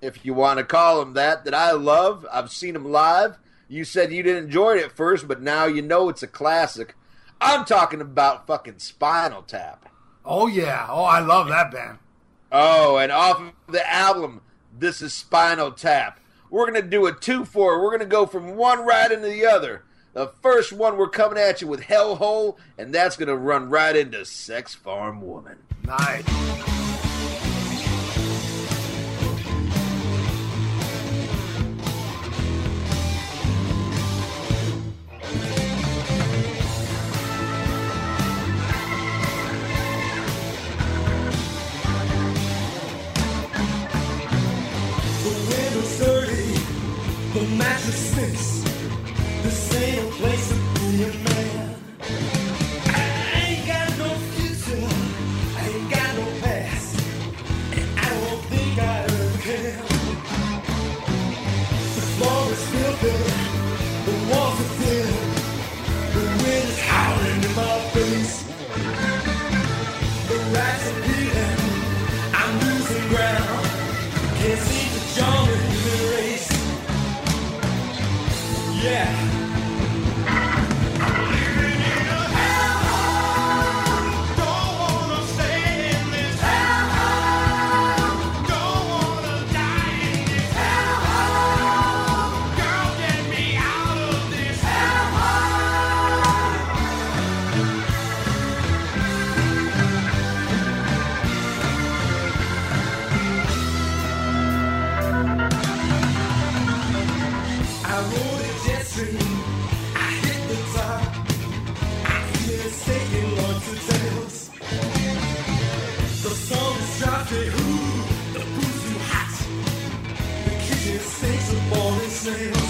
if you want to call them that, that I love. I've seen them live. You said you didn't enjoy it at first, but now you know it's a classic. I'm talking about fucking Spinal Tap. Oh yeah. Oh, I love that band. Oh, and off of the album, this is Spinal Tap. We're going to do a 2 4. We're going to go from one right into the other. The first one, we're coming at you with Hellhole, and that's going to run right into Sex Farm Woman. Nice. The I falling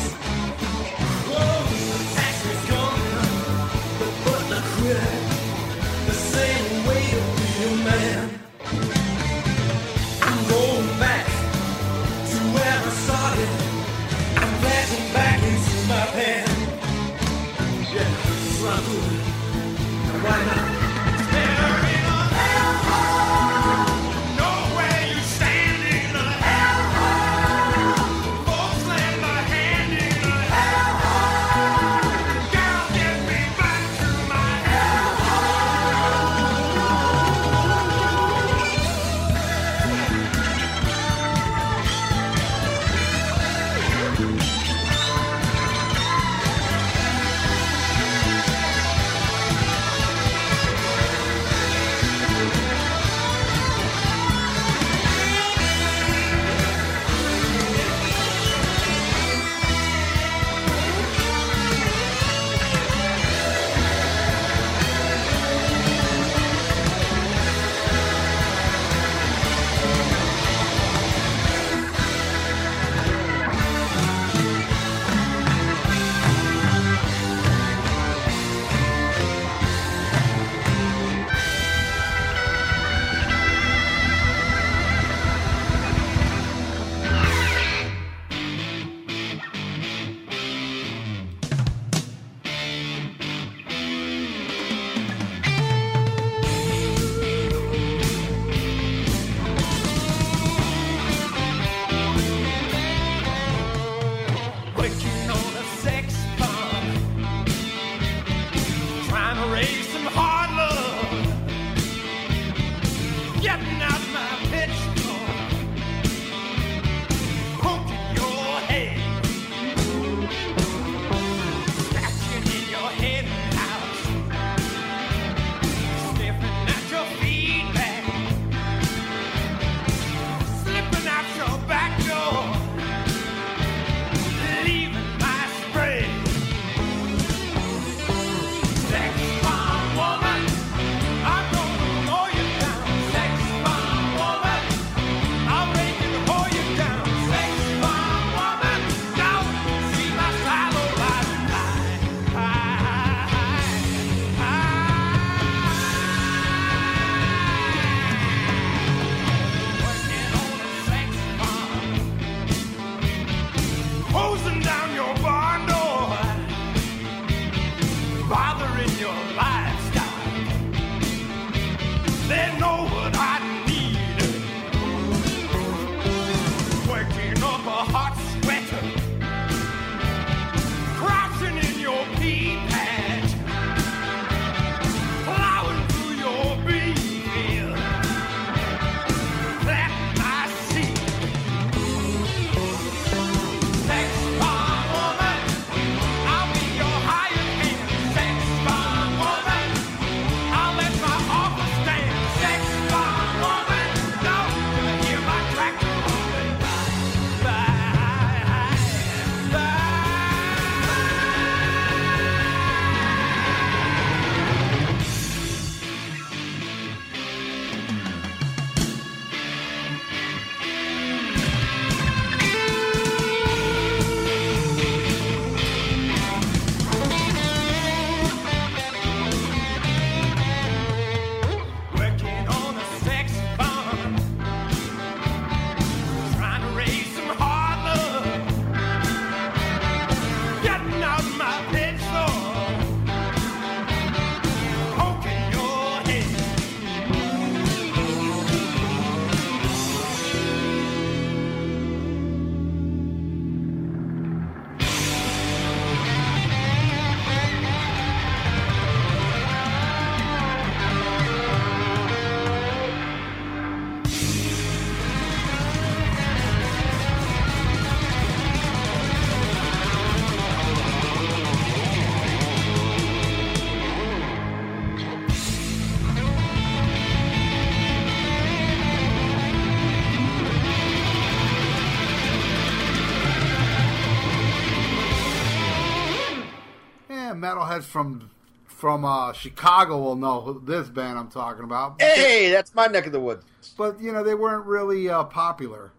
from from uh, Chicago will know who, this band I'm talking about. Hey, that's my neck of the woods. But you know they weren't really uh, popular.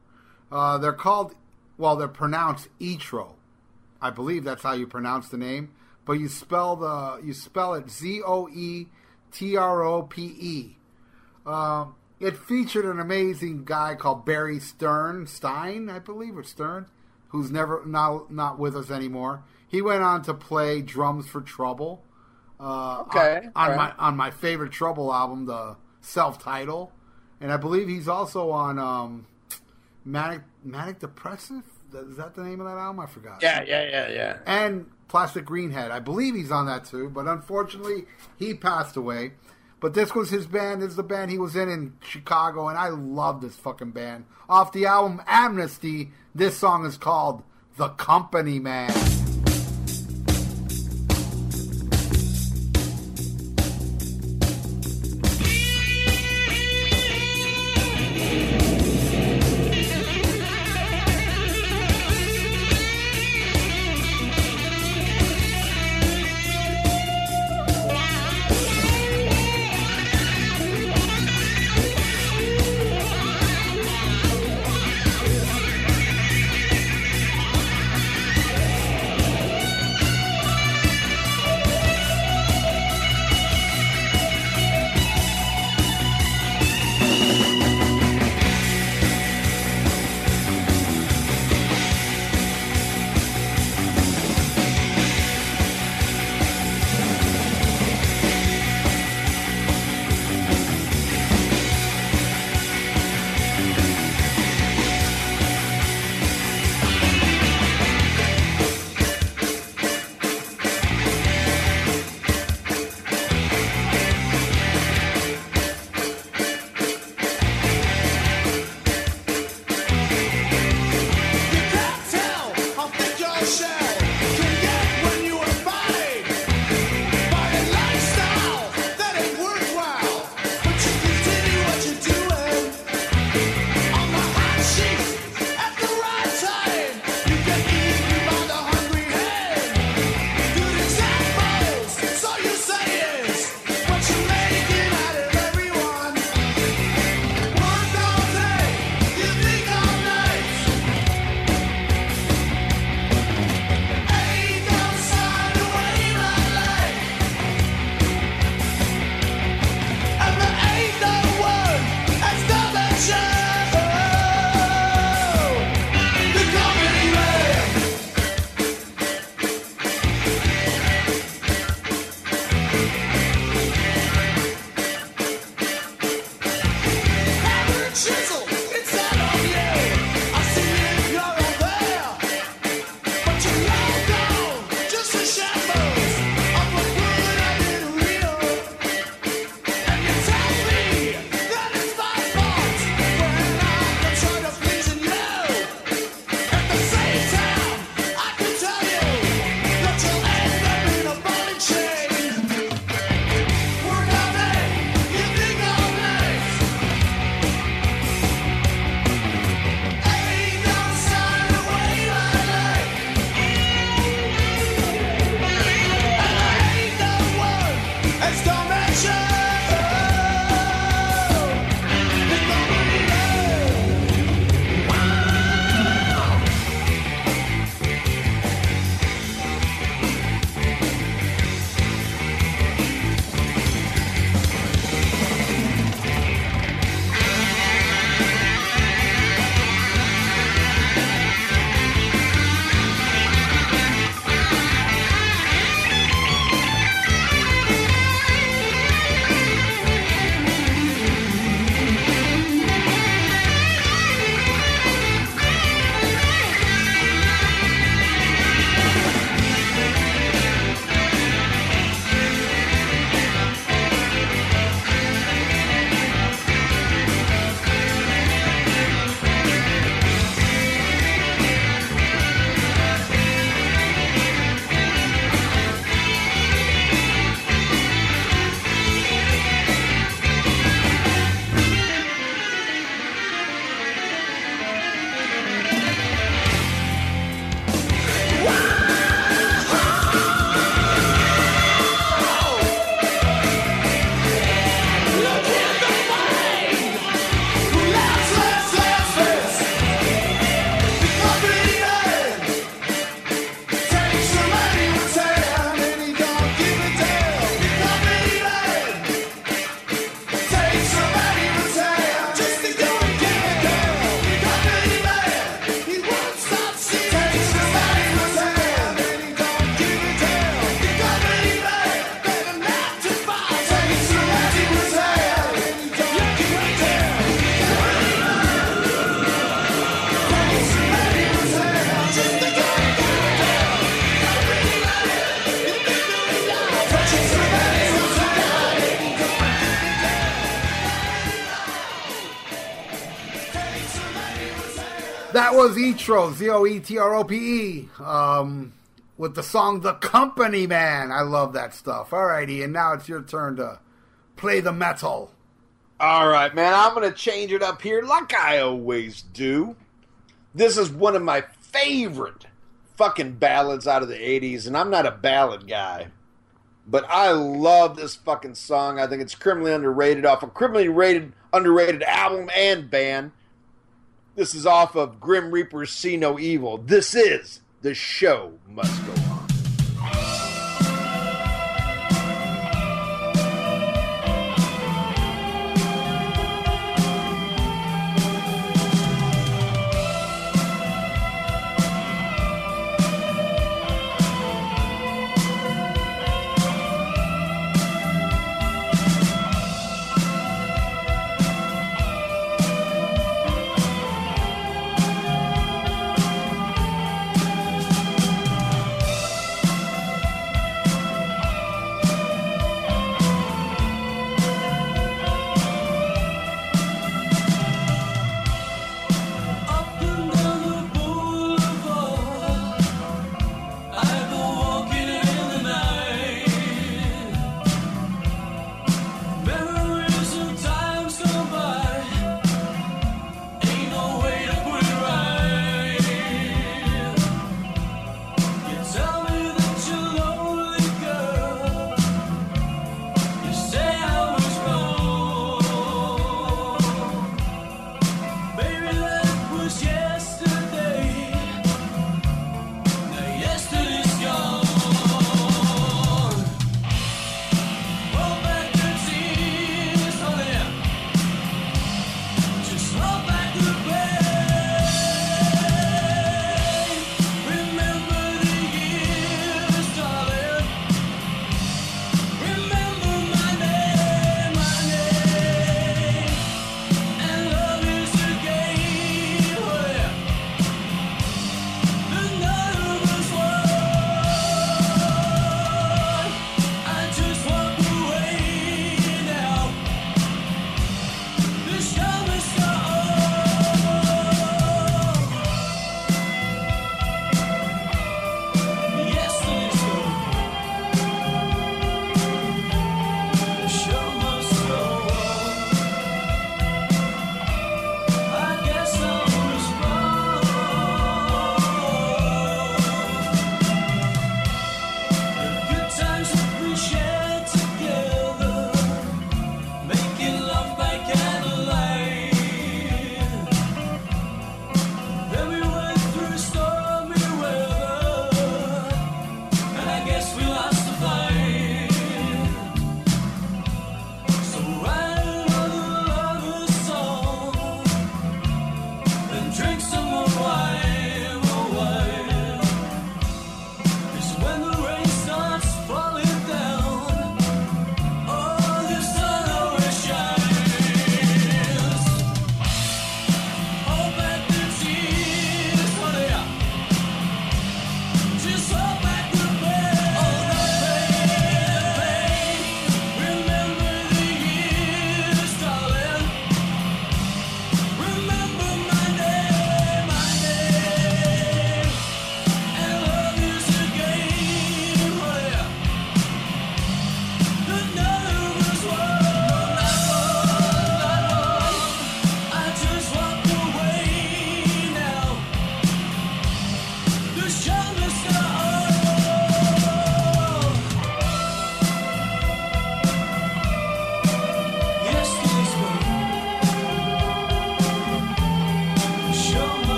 Uh, they're called, well, they're pronounced Etro. I believe that's how you pronounce the name. But you spell the you spell it Z O E T R O P E. Um, it featured an amazing guy called Barry Stern Stein, I believe, or Stern, who's never not not with us anymore. He went on to play drums for Trouble. Uh, Okay, on, on alright. my on my favorite Trouble album, the self title, and I believe he's also on um, Manic Manic Depressive. Is that the name of that album? I forgot. Yeah, yeah, yeah, yeah. And Plastic Greenhead. I believe he's on that too, but unfortunately he passed away. But this was his band. This is the band he was in in Chicago, and I love this fucking band. Off the album Amnesty, this song is called "The Company Man." That Etro, Z O E T R O P E, um, with the song The Company Man. I love that stuff. Alrighty, and now it's your turn to play the metal. All right, man, I'm going to change it up here like I always do. This is one of my favorite fucking ballads out of the 80s, and I'm not a ballad guy. But I love this fucking song. I think it's criminally underrated off a criminally rated underrated album and band. This is off of Grim Reaper's See No Evil. This is The Show Must Go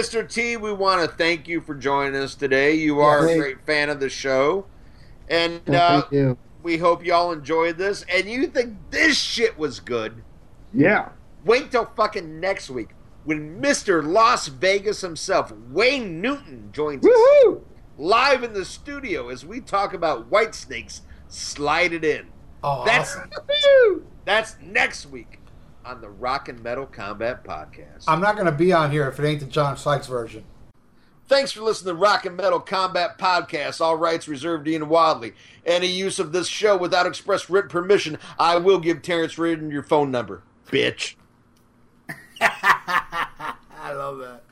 Mr. T, we want to thank you for joining us today. You are a great fan of the show. And Yeah, uh, thank you. we hope y'all enjoyed this. And you think this shit was good. Yeah. Wait till fucking next week when Mr. Las Vegas himself, Wayne Newton, joins us live in the studio as we talk about White Snakes. Slide it in. Oh, That's awesome. that's next week on the Rock and Metal Combat Podcast. I'm not going to be on here if it ain't the John Sykes version. Thanks for listening to Rock and Metal Combat Podcast. All rights reserved Ian Wadley. Any use of this show without express written permission, I will give Terrence Reardon your phone number. Bitch. I love that.